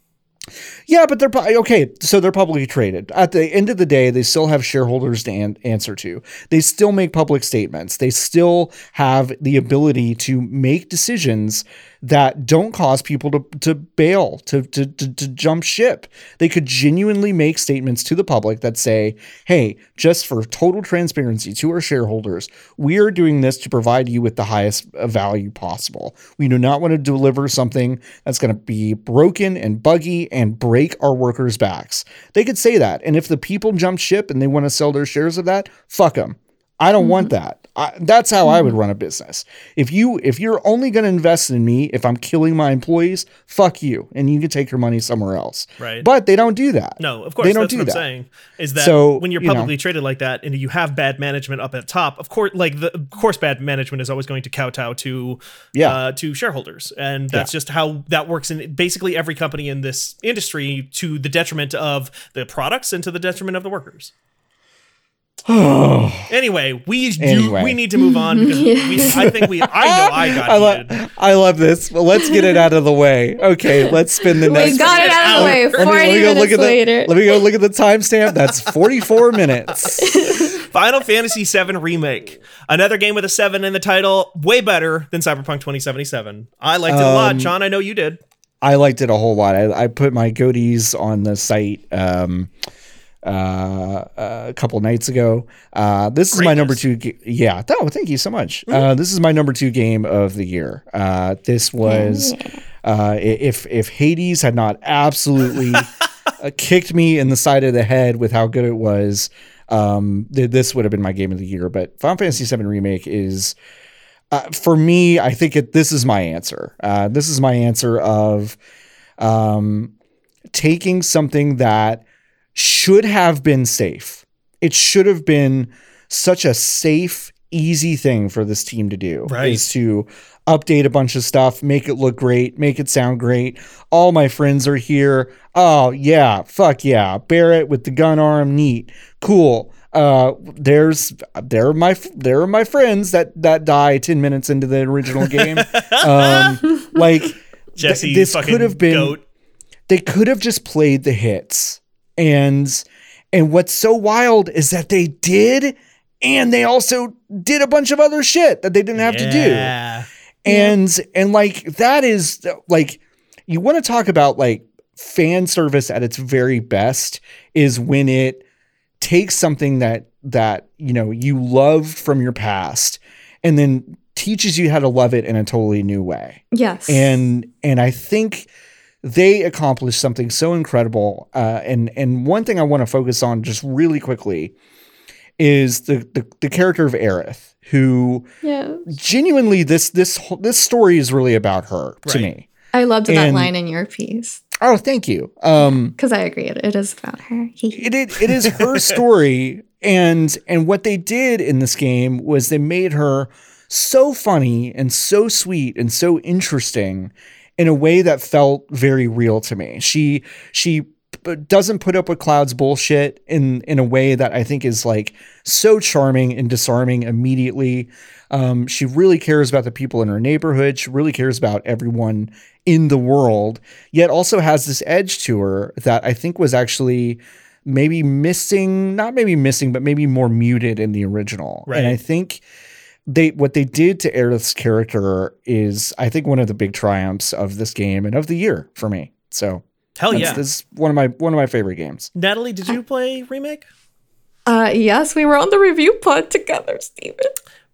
Yeah, but they're okay. So they're publicly traded. At the end of the day, they still have shareholders to an- answer to. They still make public statements. They still have the ability to make decisions that don't cause people to, to bail, to, to, to, to jump ship. They could genuinely make statements to the public that say, hey, just for total transparency to our shareholders, we are doing this to provide you with the highest value possible. We do not want to deliver something that's going to be broken and buggy and break our workers' backs. They could say that. And if the people jump ship and they want to sell their shares of that, fuck them. I don't want mm-hmm. that. I, that's how I would run a business. If you if you're only going to invest in me if I'm killing my employees, fuck you, and you can take your money somewhere else. Right. But they don't do that. No, of course they don't that's do what that. I'm saying. Is that So, when you're you know. publicly traded like that and you have bad management up at top, of course like the of course bad management is always going to kowtow to Yeah. uh, to shareholders. And that's just how that works in basically every company in this industry to the detriment of the products and to the detriment of the workers. Anyway, we do Anyway. we need to move on because we, I think we I know I got I, lo- I love this. Well, let's get it out of the way. Okay, let's spin the next. We got it out of the way. Let me- Let me- 40 let me go minutes look at later. the. Let me go look at the timestamp. That's 44 minutes. Final Fantasy VII Remake. Another game with a 7 in the title, way better than Cyberpunk 2077. I liked it a lot. Um, John, I know you did. I liked it a whole lot. I, I put my GOTYs on the site um, uh, a couple nights ago. Uh, this is my number two. Ga- yeah. Oh, thank you so much. Uh, this is my number two game of the year. Uh, this was uh, if if Hades had not absolutely uh, kicked me in the side of the head with how good it was. Um, th- this would have been my game of the year, but Final Fantasy VII Remake is uh, for me, I think it, this is my answer. Uh, this is my answer of um, taking something that should have been safe. It should have been such a safe, easy thing for this team to do. Right. Is to update a bunch of stuff, make it look great, make it sound great. All my friends are here. Oh yeah, fuck yeah. Barrett with the gun arm, neat, cool. Uh, there's there are my there are my friends that that die ten minutes into the original game. um, like th- this could have been goat. they could have just played the hits and and what's so wild is that they did and they also did a bunch of other shit that they didn't have to do Yeah. and and like that is like you want to talk about like fan service at its very best is when it takes something that that you know you loved from your past and then teaches you how to love it in a totally new way Yes. and and I think they accomplished something so incredible. Uh, and and one thing I want to focus on just really quickly is the the, the character of Aerith, who yeah. genuinely this this this story is really about her to me. I loved that And- line in your piece Oh, thank you. Um, because I agree. It, it is about her. it, it, it is her story and and what they did in this game was they made her so funny and so sweet and so interesting in a way that felt very real to me she she doesn't put up with Cloud's bullshit in in a way that I think is like so charming and disarming immediately. Um, she really cares about the people in her neighborhood. She really cares about everyone in the world, yet also has this edge to her that I think was actually maybe missing, not maybe missing, but maybe more muted in the original. Right. And I think they what they did to Aerith's character is I think one of the big triumphs of this game and of the year for me. So Hell that's, yeah. this is one of my one of my favorite games. Natalie, did you play remake? Uh, yes, we were on the review pod together, Steven.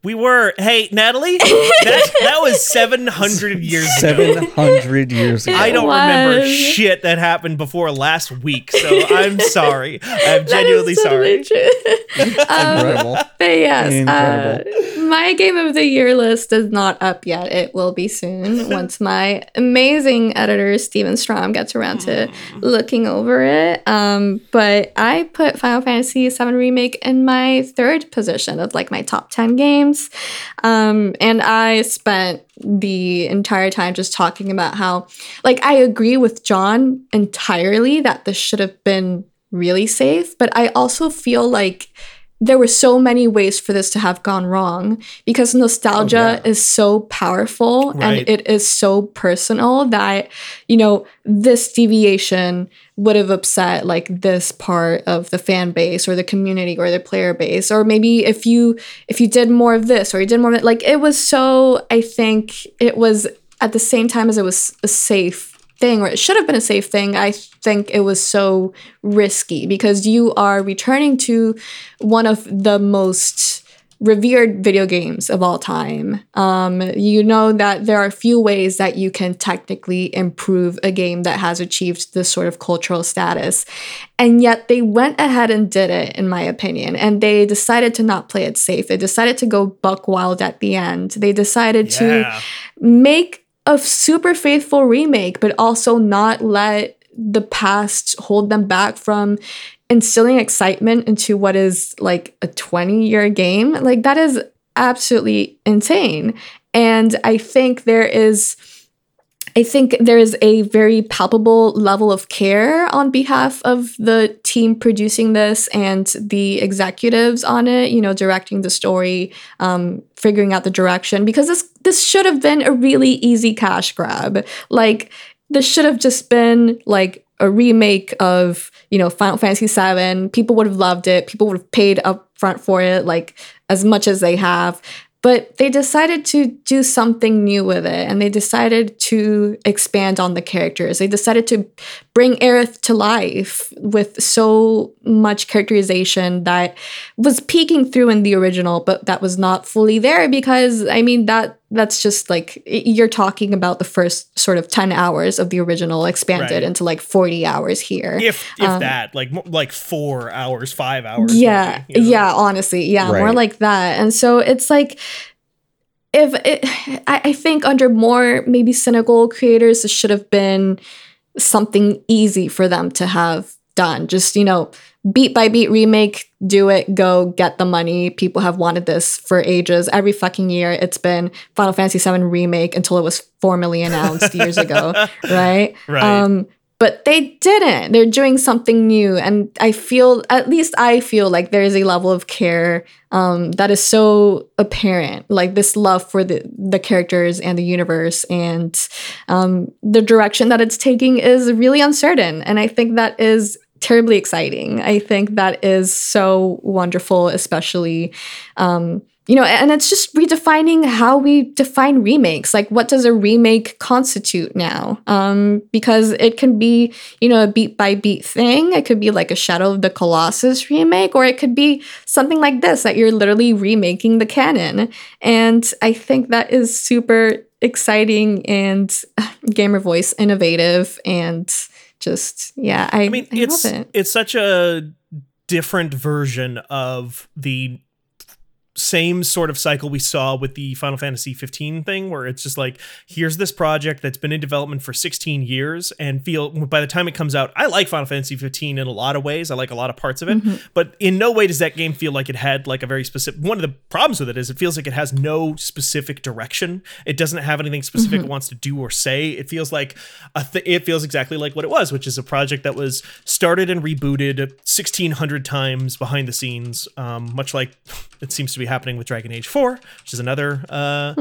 We were. Hey, Natalie, that, that was 700 years ago. Seven hundred years ago. I don't remember shit that happened before last week, so I'm sorry. I'm That is genuinely sorry. totally true. Incredible. But yes, Incredible. uh, my game of the year list is not up yet. It will be soon once my amazing editor Steven Strom gets around to looking over it. Um, but I put Final Fantasy VII Remake in my third position of like my top ten games, um, and I spent the entire time just talking about how, like, I agree with John entirely that this should have been really safe, but I also feel like there were so many ways for this to have gone wrong because nostalgia is so powerful Right. and it is so personal that you know this deviation would have upset like this part of the fan base or the community or the player base or maybe if you if you did more of this or you did more of it like it was so i think it was at the same time as it was a safe thing or it should have been a safe thing i think it was so risky because you are returning to one of the most revered video games of all time. Um, you know that there are few ways that you can technically improve a game that has achieved this sort of cultural status. And yet they went ahead and did it in my opinion. And they decided to not play it safe. They decided to go buck wild at the end. They decided to make a super faithful remake, but also not let the past hold them back from instilling excitement into what is like a 20 year game. Like, that is absolutely insane. And I think there is. I think there is a very palpable level of care on behalf of the team producing this and the executives on it, you know, directing the story, um, figuring out the direction, because this this should have been a really easy cash grab. Like this should have just been like a remake of, you know, Final Fantasy VII. People would have loved it. People would have paid up front for it, like as much as they have. But they decided to do something new with it and they decided to expand on the characters. They decided to bring Aerith to life with so much characterization that was peeking through in the original, but that was not fully there because I mean that that's just like you're talking about the first sort of 10 hours of the original expanded Right. into like 40 hours here. If if Um, that, like like four hours, five hours. yeah maybe, you know? yeah honestly yeah more like that and so it's like if it I, I think under more maybe cynical creators it should have been something easy for them to have done. Just you know beat by beat remake do it go get the money. People have wanted this for ages. Every fucking year it's been final fantasy 7 remake until it was formally announced years ago right? Right. um but they didn't. They're doing something new. And i feel at least i feel like there is a level of care um, that is so apparent. Like this love for the the characters and the universe and um, the direction that it's taking is really uncertain. And i think that is terribly exciting. I think that is so wonderful especially um, you know and it's just redefining how we define remakes. Like what does a remake constitute now? Um because it can be you know a beat by beat thing. It could be like a shadow of the colossus remake or it could be something like this that you're literally remaking the canon. And i think that is super exciting and gamer voice innovative and just yeah i, I mean, I it's it it's such a different version of the same sort of cycle we saw with the Final Fantasy 15 thing where it's just like here's this project that's been in development for 16 years and feel by the time it comes out I like Final Fantasy 15 in a lot of ways. I like a lot of parts of it. But in no way does that game feel like it had like a very specific one of the problems with it is it feels like it has no specific direction. It doesn't have anything specific it wants to do or say. It feels like a th- it feels exactly like what it was which is a project that was started and rebooted 1600 times behind the scenes um, much like it seems to be happening with Dragon Age 4, which is another uh,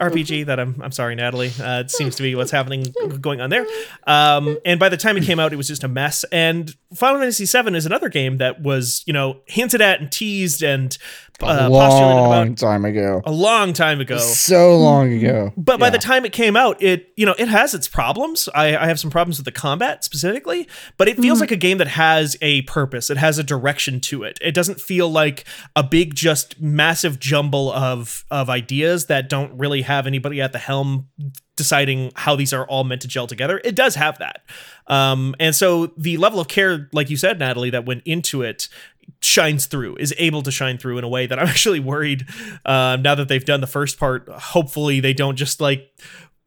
RPG that I'm, I'm sorry, Natalie. Uh, it seems to be what's happening going on there. Um, and by the time it came out, it was just a mess. And Final Fantasy VII is another game that was, you know, hinted at and teased and uh, a postulated long about time ago. a long time ago. So long ago. But by Yeah. the time it came out, it you know it has its problems. I, I have some problems with the combat specifically, but it feels like a game that has a purpose. It has a direction to it. It doesn't feel like a big, just massive jumble of of ideas that don't really have anybody at the helm deciding how these are all meant to gel together. It does have that, um, and so the level of care, like you said, Natalie, that went into it shines through is able to shine through in a way that i'm actually worried uh, now that they've done the first part hopefully they don't just like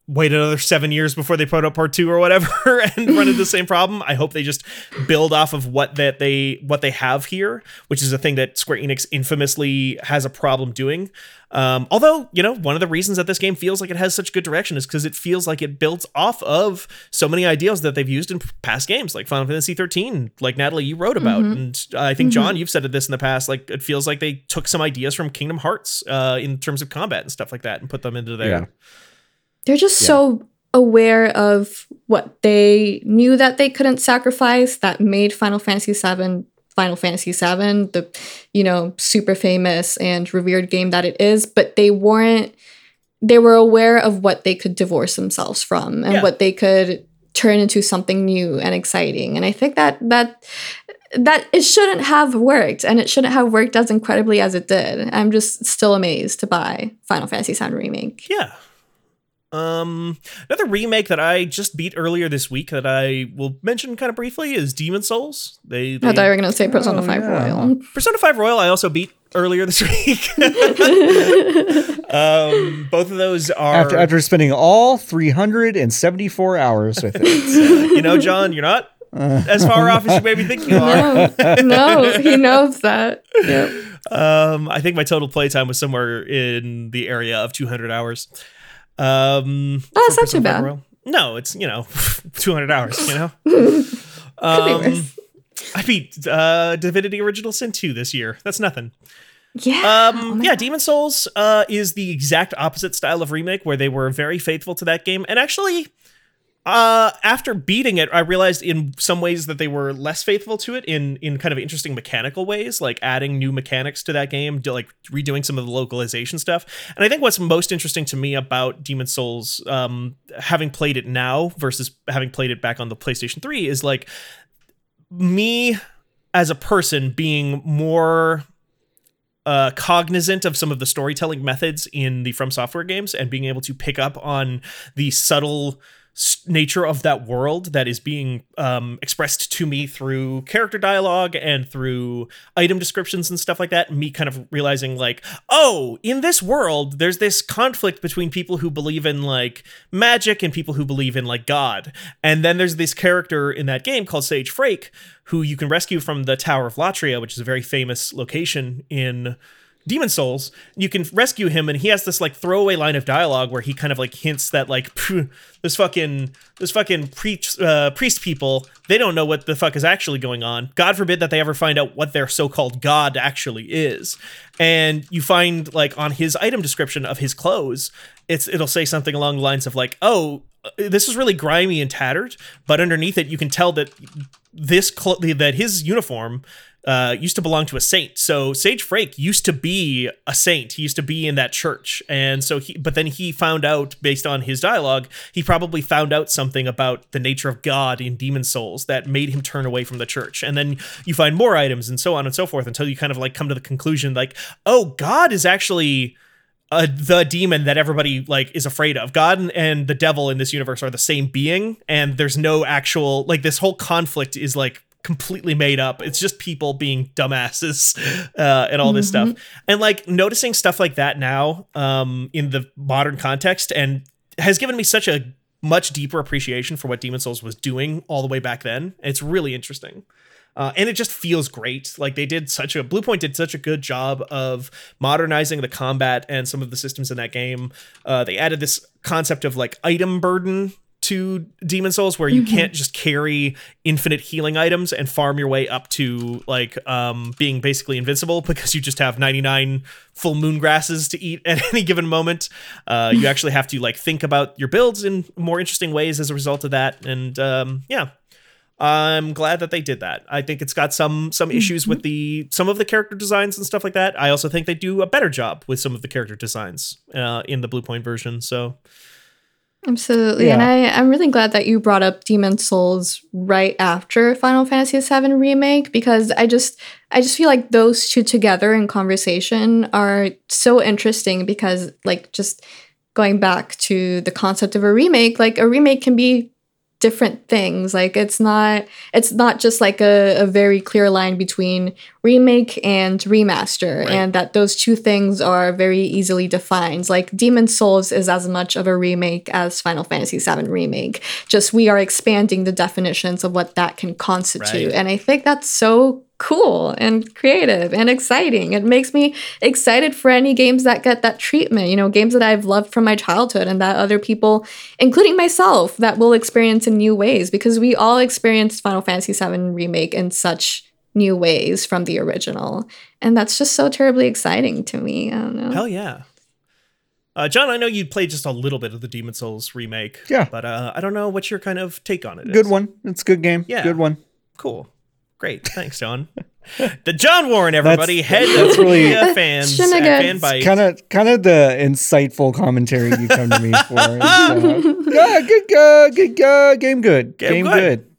wait another seven years before they put out part two or whatever and run into the same problem. I hope they just build off of what that they what they have here which is a thing that square enix infamously has a problem doing. Um, although you know one of the reasons that this game feels like it has such good direction is because it feels like it builds off of so many ideas that they've used in past games like final fantasy 13 like natalie you wrote about. And i think john you've said this in the past like it feels like they took some ideas from kingdom hearts uh, in terms of combat and stuff like that and put them into their Yeah. They're just so aware of what they knew that they couldn't sacrifice that made Final Fantasy VII Final Fantasy VII, the you know super famous and revered game that it is, but they weren't. They were aware of what they could divorce themselves from and Yeah. what they could turn into something new and exciting. And I think that that that it shouldn't have worked, and it shouldn't have worked as incredibly as it did. I'm just still amazed to buy Final Fantasy VII remake. Yeah. Um, another remake that I just beat earlier this week that I will mention kind of briefly is Demon Souls. They, I thought you they were gonna say Persona Oh, 5 yeah. Royal. Persona 5 Royal I also beat earlier this week. um, both of those are After, after spending all 374 hours with it. so- you know, John, you're not as far off as you maybe think you are. No, no, he knows that. Um, I think my total playtime was somewhere in the area of 200 hours. Um, Oh, that's not too bad. Royal. No, it's you know 200 hours. You know. Could be Um, worse. I beat uh, Divinity Original Sin 2 this year. That's nothing. Yeah. Um, oh yeah, God. Demon Souls uh, is the exact opposite style of remake where they were very faithful to that game. And actually, uh, after beating it, I realized in some ways that they were less faithful to it in in kind of interesting mechanical ways, like adding new mechanics to that game, do, like redoing some of the localization stuff. And I think what's most interesting to me about Demon Souls, um, having played it now versus having played it back on the PlayStation 3, is like me as a person being more uh, cognizant of some of the storytelling methods in the From Software games and being able to pick up on the subtle nature of that world that is being um, expressed to me through character dialogue and through item descriptions and stuff like that. Me kind of realizing, like, oh, in this world, there's this conflict between people who believe in like magic and people who believe in like God. And then there's this character in that game called Sage Freke who you can rescue from the Tower of Latria, which is a very famous location in Demon Souls. You can rescue him, and he has this like throwaway line of dialogue where he kind of like hints that like "Phew, this fucking this fucking priest uh, priest people they don't know what the fuck is actually going on. God forbid that they ever find out what their so-called god actually is. And you find like on his item description of his clothes, it's it'll say something along the lines of like, oh. Uh, This is really grimy and tattered, but underneath it, you can tell that this cl- that his uniform uh, used to belong to a saint. So Sage Freke used to be a saint. He used to be in that church, and so he. But then he found out, based on his dialogue, he probably found out something about the nature of God in Demon Souls that made him turn away from the church. And then you find more items and so on and so forth until you kind of like come to the conclusion, like, oh, God is actually uh, the demon that everybody like is afraid of. God and, and the devil in this universe are the same being, and there's no actual like this whole conflict is like completely made up. It's just people being dumbasses uh, and all this Mm-hmm. stuff. And like noticing stuff like that now um, in the modern context and has given me such a much deeper appreciation for what Demon Souls was doing all the way back then. It's really interesting. Uh, and it just feels great. Like they did such a Bluepoint did such a good job of modernizing the combat and some of the systems in that game. Uh, they added this concept of like item burden to Demon Souls where you can't just carry infinite healing items and farm your way up to like um being basically invincible because you just have 99 full moon grasses to eat at any given moment. Uh you actually have to like think about your builds in more interesting ways as a result of that and um yeah. I'm glad that they did that. I think it's got some some issues with the some of the character designs and stuff like that. I also think they do a better job with some of the character designs uh, in the Bluepoint version. So Absolutely. And I, I'm really glad that you brought up Demon Souls right after Final Fantasy VII Remake because I just I just feel like those two together in conversation are so interesting because like just going back to the concept of a remake, like a remake can be different things. Like it's not it's not just like a, a very clear line between remake and remaster Right. and that those two things are very easily defined. Like Demon Souls is as much of a remake as Final Fantasy VII Remake. Just we are expanding the definitions of what that can constitute. Right. And I think that's so cool and creative and exciting. It makes me excited for any games that get that treatment, you know, games that I've loved from my childhood and that other people, including myself, that will experience in new ways because we all experienced Final Fantasy VII Remake in such new ways from the original. And that's just so terribly exciting to me. I don't know. hell yeah. Uh, John, I know you played just a little bit of the Demon Souls remake. Yeah. But uh, I don't know what your kind of take on it Good one. It's a good game. Yeah. Good one. Cool. Great. Thanks, John. the John Warren, everybody. head that's of really- media fans. Shouldn't at have fan. Kind of, kind of the insightful commentary you come to me for. It's, uh, yeah, good, uh, good, uh, game, good, Game game, good. good.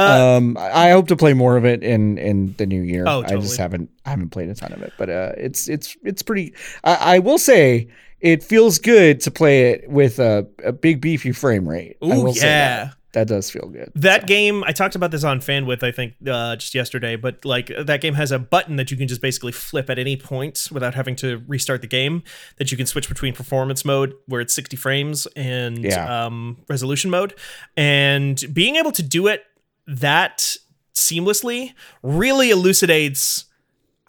Uh, um, I hope to play more of it in in the new year. Oh, I just haven't I haven't played a ton of it, but uh, it's it's it's pretty. I, I will say it feels good to play it with a, a big beefy frame rate. I Ooh, will say yeah. that. that does feel good. That So, game, I talked about this on FanWith, I think, uh, just yesterday, but like that game has a button that you can just basically flip at any point without having to restart the game. That you can switch between performance mode, where it's 60 frames, and Yeah. um, resolution mode. And being able to do it that seamlessly really elucidates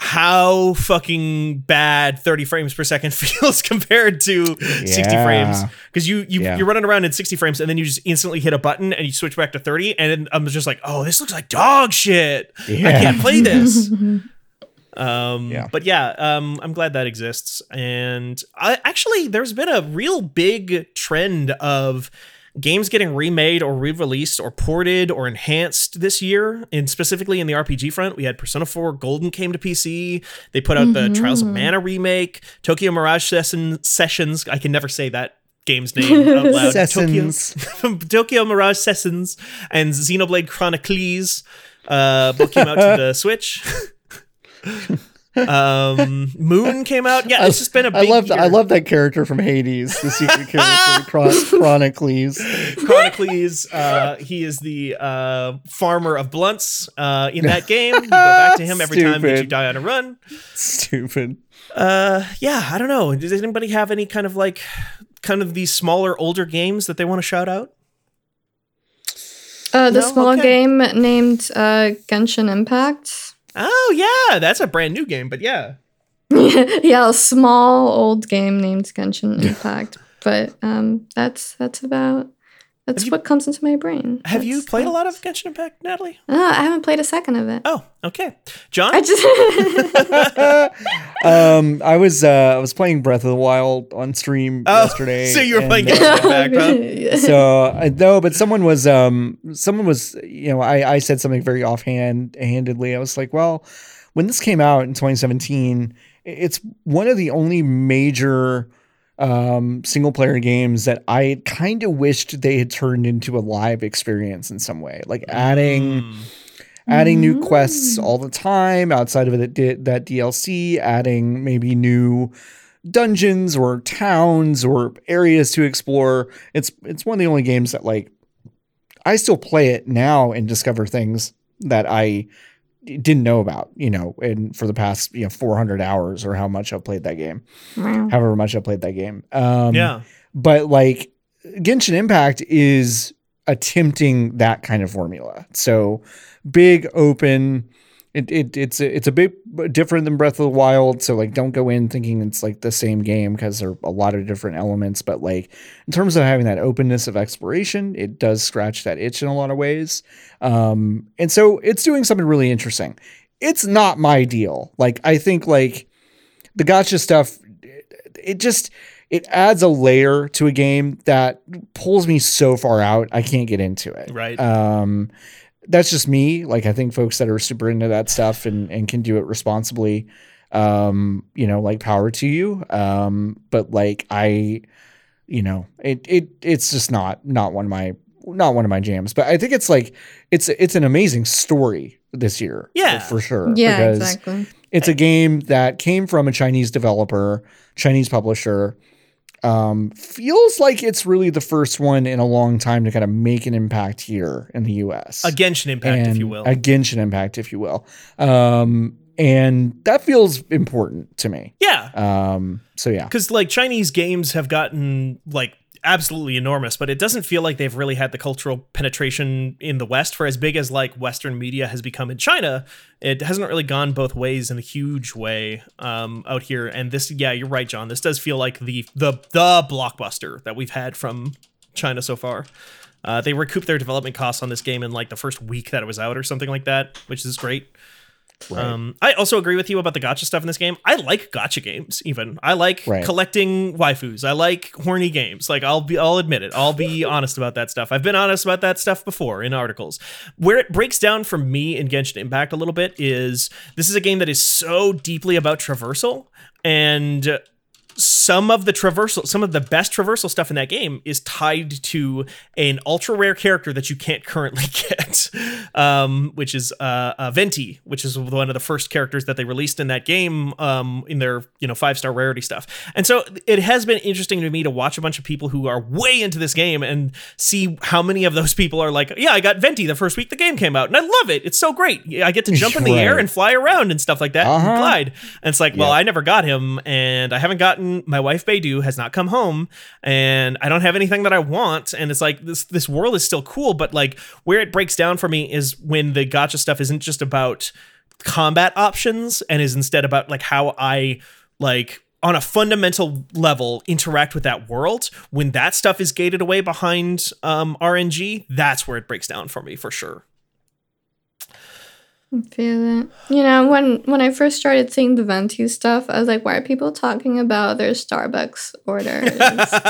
how fucking bad 30 frames per second feels compared to 60 frames. Because you you Yeah. you're running around in 60 frames and then you just instantly hit a button and you switch back to 30 and I'm just like oh this looks like dog shit. I can't play this. Um Yeah. but yeah um I'm glad that exists. And I actually there's been a real big trend of games getting remade or re-released or ported or enhanced this year and specifically in the rpg front we had persona 4 golden came to pc they put out the trials of mana remake tokyo mirage Session, sessions. I can never say that game's name out loud. Sessions. tokyo, tokyo mirage sessions and xenoblade chronicles uh both came out to the switch um moon came out yeah it's just been a I big love I love that character from Hades, the secret character, Chron- Chronicles. Chronicles. Uh, he is the uh, farmer of blunts uh, in that game. You go back to him every time that you die on a run. Stupid. Uh, yeah, I don't know. Does anybody have any kind of like, kind of these smaller, older games that they want to shout out? Uh, the No? small Okay. game named uh, Genshin Impact. Oh yeah, that's a brand new game, but yeah. yeah, a small old game named Genshin Impact. but um, that's that's about that's you- what comes into my brain. Have you played a lot of Genshin Impact, Natalie? Uh, I haven't played a second of it. Oh, okay. John. I just um, I was uh, I was playing Breath of the Wild on stream Oh, yesterday. so you were and, playing uh, Genshin Impact, huh? Yeah. so uh, no, but someone was um someone was you know I I said something very offhand handedly. I was like, well, when this came out in 2017, it's one of the only major um single player games that I kind of wished they had turned into a live experience in some way, like adding Mm. adding new quests all the time outside of it that that DLC, adding maybe new dungeons or towns or areas to explore. It's it's one of the only games that like I still play it now and discover things that I didn't know about, you know, and for the past you know 400 hours or how much I've played that game, Wow. however much I've played that game. Um, yeah. but like Genshin Impact is attempting that kind of formula. So big open. It, it it's a, it's a bit different than Breath of the Wild. So like, don't go in thinking it's like the same game because there are a lot of different elements. But like, in terms of having that openness of exploration, it does scratch that itch in a lot of ways. Um, and so it's doing something really interesting. It's not my deal. Like, I think like the gacha stuff, it just it adds a layer to a game that pulls me so far out I can't get into it. Right. Um, that's just me. Like I think folks that are super into that stuff and and can do it responsibly, um, you know, like power to you. Um, but like I, you know, it it it's just not not one of my not one of my jams. But I think it's like it's it's an amazing story this year. Yeah. for sure. Yeah, because exactly. it's a game that came from a Chinese developer, Chinese publisher. Um, feels like it's really the first one in a long time to kind of make an impact here in the U.S. A Genshin Impact, if you will. a Genshin impact, if you will. Um, and that feels important to me. yeah. Um, so yeah, because like Chinese games have gotten like absolutely enormous, but it doesn't feel like they've really had the cultural penetration in the West for as big as like Western media has become in China. It hasn't really gone both ways in a huge way um, out here. And this, yeah, you're right, John. This does feel like the the the blockbuster that we've had from China so far. Uh, they recouped their development costs on this game in like the first week that it was out or something like that, which is great. Um, I also agree with you about the gacha stuff in this game. I like gacha games. Even I like Right. collecting waifus. I like horny games. Like I'll be, I'll admit it. I'll be honest about that stuff. I've been honest about that stuff before in articles. Where it breaks down for me in Genshin Impact a little bit is this is a game that is so deeply about traversal and some of the traversal some of the best traversal stuff in that game is tied to an ultra rare character that you can't currently get um, which is uh, uh, venti which is one of the first characters that they released in that game um, in their you know five star rarity stuff. And so it has been interesting to me to watch a bunch of people who are way into this game and see how many of those people are like yeah i got venti the first week the game came out and i love it. It's so great. I get to jump in the air and fly around and stuff like that Uh-huh. glide. And it's like well Yeah. i never got him and i haven't gotten my wife Beidou has not come home and i don't have anything that i want and it's like this this world is still cool but like where it breaks down for me is when the gacha stuff isn't just about combat options and is instead about like how i like on a fundamental level interact with that world. When that stuff is gated away behind um rng that's where it breaks down for me for sure I feel it. You know, when when I first started seeing the Venti stuff, I was like, why are people talking about their Starbucks orders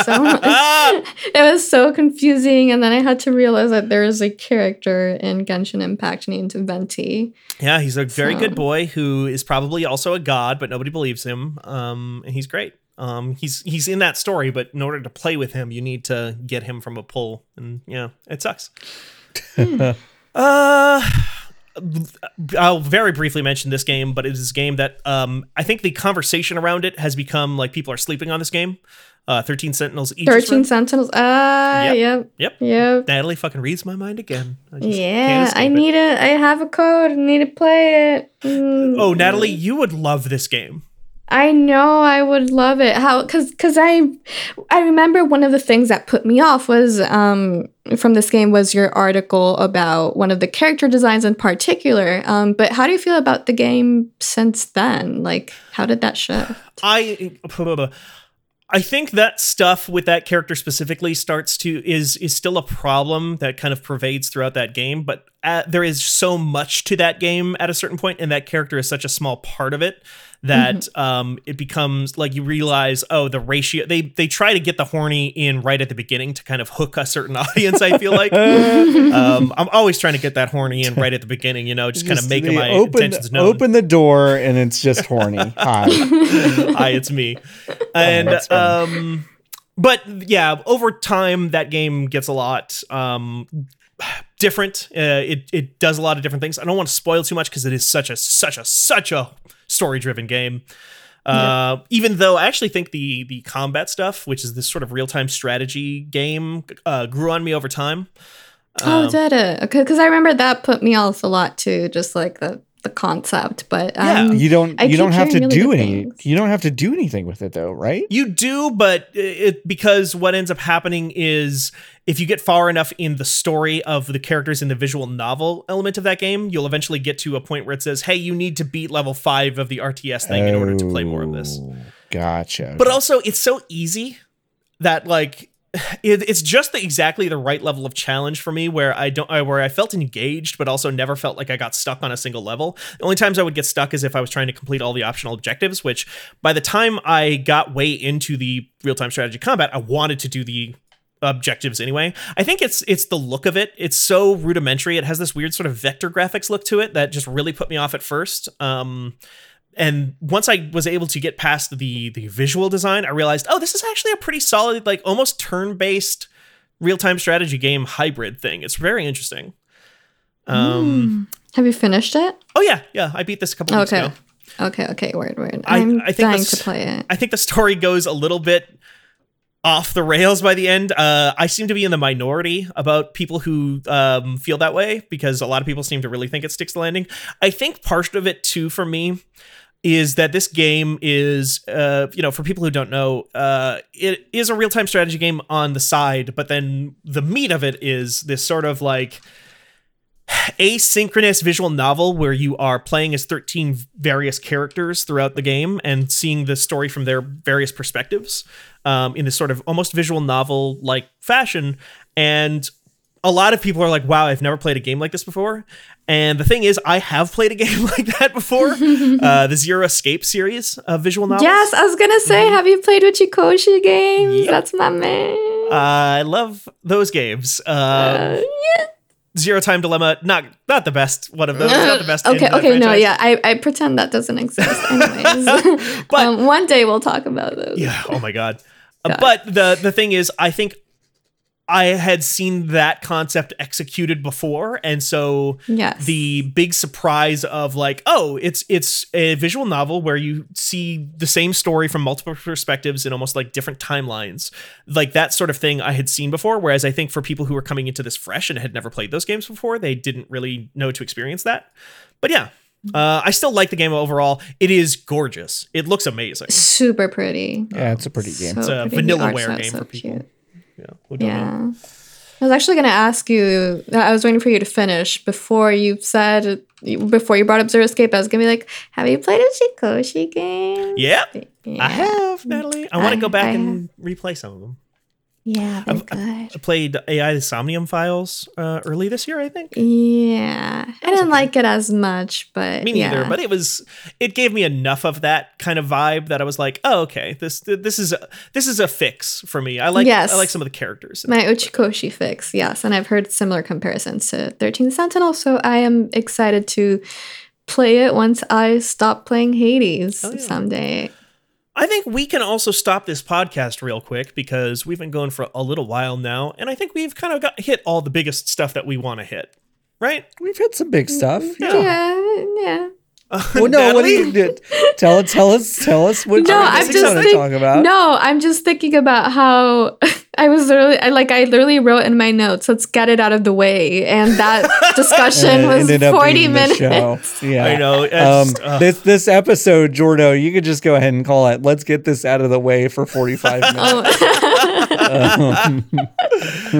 so much? it was so confusing, and then I had to realize that there is a character in Genshin Impact named Venti. Yeah, he's a very So- good boy who is probably also a god, but nobody believes him. Um, and he's great. Um, he's he's in that story, but in order to play with him, you need to get him from a pull, and yeah, it sucks. uh, I'll very briefly mention this game, but it is a game that um, I think the conversation around it has become like people are sleeping on this game. Uh, Thirteen Sentinels. Aegis Thirteen Rim. Sentinels. Ah, Yep. yep, Yep. yep. Natalie fucking reads my mind again. I just Yeah, I need it. I have a code. I need to play it. Mm. Oh, Natalie, you would love this game. I know I would love it. How cuz cuz I I remember one of the things that put me off was um from this game was your article about one of the character designs in particular. Um but how do you feel about the game since then? Like how did that shift? I I think that stuff with that character specifically starts to is is still a problem that kind of pervades throughout that game, but uh there is so much to that game at a certain point, and that character is such a small part of it that um it becomes like you realize oh the ratio they they try to get the horny in right at the beginning to kind of hook a certain audience i feel like um i'm always trying to get that horny in right at the beginning you know just, kind of Just making my open, intentions known Open the door and it's just horny. Hi. Hi, it's me. And that's funny. um but yeah, over time that game gets a lot um different. Uh, it it does a lot of different things. I don't want to spoil too much because it is such a such a such a story driven game. Uh, even though I actually think the the combat stuff, which is this sort of real time strategy game, uh, grew on me over time. oh, Um, did it? Because I remember that put me off a lot too, just like the the concept. But Yeah, um, You don't I you don't have to really do good any things. you don't have to do anything with it though, right? You do, but it because what ends up happening is if you get far enough in the story of the characters in the visual novel element of that game, you'll eventually get to a point where it says, "Hey, you need to beat level 5 of the RTS thing in order to play more of this." Oh, Gotcha. But also, it's so easy that like it, it's just the exactly the right level of challenge for me where I don't I, where I felt engaged but also never felt like I got stuck on a single level. The only times I would get stuck is if I was trying to complete all the optional objectives, which by the time I got way into the real-time strategy combat, I wanted to do the objectives anyway. I think it's it's the look of it. It's so rudimentary. It has this weird sort of vector graphics look to it that just really put me off at first. Um and once I was able to get past the the visual design, I realized, oh, this is actually a pretty solid, like almost turn-based real-time strategy game hybrid thing. It's very interesting. Um have you finished it? oh yeah, yeah, I beat this a couple weeks Okay. ago. Okay, okay, word, word. I- I'm I think dying that's- to play it. I think the story goes a little bit off the rails by the end. Uh, I seem to be in the minority about people who um, feel that way because a lot of people seem to really think it sticks the landing. I think part of it too for me is that this game is, uh, you know, for people who don't know, uh, it is a real time strategy game on the side, but then the meat of it is this sort of like asynchronous visual novel where you are playing as 13 various characters throughout the game and seeing the story from their various perspectives um, in this sort of almost visual novel like fashion. And a lot of people are like, wow, I've never played a game like this before. And the thing is, I have played a game like that before. uh, the Zero Escape series of visual novels. Yes, I was gonna say, have you played with Uchikoshi games? Mm-hmm. Yep. That's my man. Uh, I love those games. Uh, Uh, yeah. Zero Time Dilemma, not not the best one of those. Not the best. okay, okay, no, yeah, I, I pretend that doesn't exist, anyways. But- um, one day we'll talk about those. Yeah. Oh my god. Uh, God. but the the thing is, I think I had seen that concept executed before, and so Yes. the big surprise of like, oh, it's it's a visual novel where you see the same story from multiple perspectives in almost like different timelines, like that sort of thing I had seen before. Whereas I think for people who were coming into this fresh and had never played those games before, they didn't really know to experience that. But yeah. Uh, I still like the game overall. It is gorgeous. It looks amazing. super pretty. yeah, it's a pretty game. So It's a pretty. The Vanillaware game so for people. cute. Yeah. who don't know. Yeah. I was actually going to ask you, I was waiting for you to finish before you said, before you brought up Zero Escape, I was going to be like, have you played a Uchikoshi game? Yeah, Yeah. I have, Natalie. I want to go back I and replay some of them. Yeah, they're I've- good. I played AI the Somnium Files uh, early this year, I think. Yeah. I didn't okay. like it as much, but. Me neither, yeah. but it was it gave me enough of that kind of vibe that I was like, oh, okay, this this is a, this is a fix for me. I like Yes. I like some of the characters. My Uchikoshi fix, yes. And I've heard similar comparisons to 13 Sentinel, so I am excited to play it once I stop playing Hades Oh, yeah. someday. I think we can also stop this podcast real quick because we've been going for a little while now, and I think we've kind of got hit all the biggest stuff that we want to hit, right? We've hit some big stuff. Mm-hmm. Yeah. Yeah, yeah. Well, no, what do you do? Tell tell us tell us what No, you I'm want just to think- talk about. No, I'm just thinking about how I was literally I, like I literally wrote in my notes, let's get it out of the way. And that discussion And was ended up 40 minutes. show. Yeah, I know. Um, it's- uh, this this episode, Jordo, you could just go ahead and call it. Let's get this out of the way for forty five minutes. Um,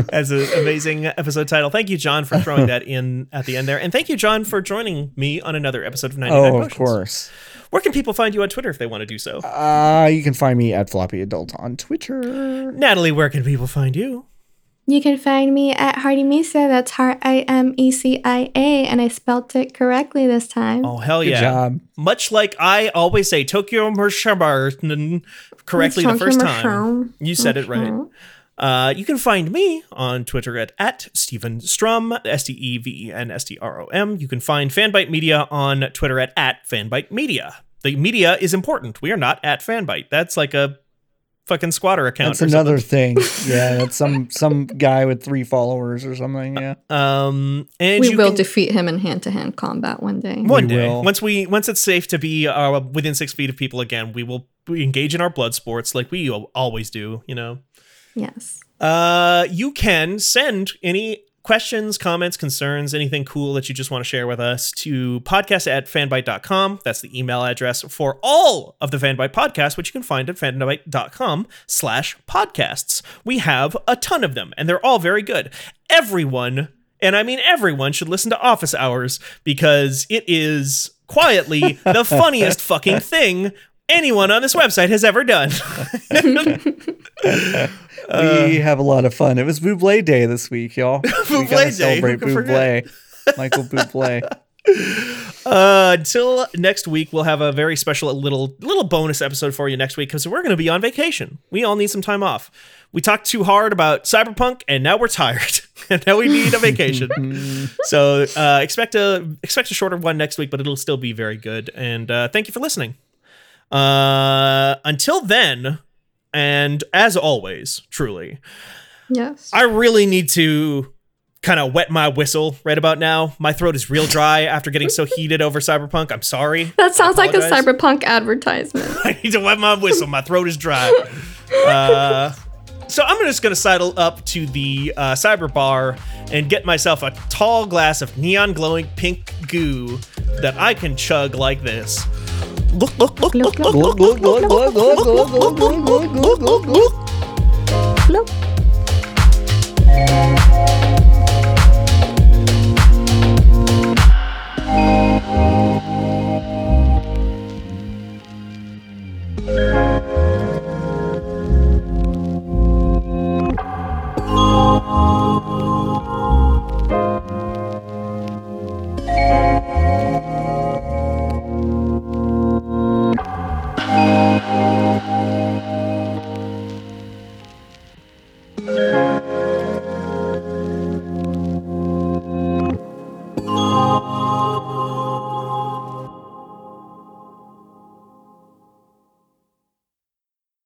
as an amazing episode title. Thank you, John, for throwing that in at the end there. And thank you, John, for joining me on another episode of 99 oh, of course. Where can people find you on Twitter if they want to do so? Uh, you can find me at Floppy Adult on Twitter. Natalie, where can people find you? You can find me at Hardy Misa. That's Heart I M E C I A, and I spelt it correctly this time. Oh, hell Good yeah. job. Much like I always say, Tokyo Mershabar correctly the first time. You said it right. Uh, you can find me on Twitter at, at Steven Strom, S T E V E N S T R O M. You can find Fanbyte Media on Twitter at, at Fanbyte Media. The media is important. We are not at Fanbyte. That's like a fucking squatter account. That's or another thing. Yeah, that's some some guy with three followers or something. Yeah. Um, and We you will can, defeat him in hand to hand combat one day. one We day will. once we once it's safe to be uh, within six feet of people again. We will we engage in our blood sports like we always do. You know. Yes. Uh, you can send any questions, comments, concerns, anything cool that you just want to share with us to podcast at fanbyte.com. That's the email address for all of the Fanbyte podcasts, which you can find at fanbyte.com slash podcasts. We have a ton of them, and they're all very good. Everyone, and I mean everyone, should listen to Office Hours because it is quietly the funniest fucking thing anyone on this website has ever done. we have a lot of fun. It was Buble Day this week, y'all. we Buble gotta Day, celebrate? Buble. Michael Buble. Uh, until next week, we'll have a very special little little bonus episode for you next week because we're going to be on vacation. We all need some time off. We talked too hard about Cyberpunk, and now we're tired, and now we need a vacation. so uh, expect a expect a shorter one next week, but it'll still be very good. And uh, thank you for listening. Uh, until then, and as always, truly, Yes. I really need to kind of wet my whistle right about now. My throat is real dry after getting so heated over Cyberpunk. I'm sorry. that sounds like a cyberpunk advertisement. I need to wet my whistle. My throat is dry. Uh, so I'm just gonna sidle up to the uh, cyber bar and get myself a tall glass of neon glowing pink goo that I can chug like this. Look, look, look, look, look. Look. Thank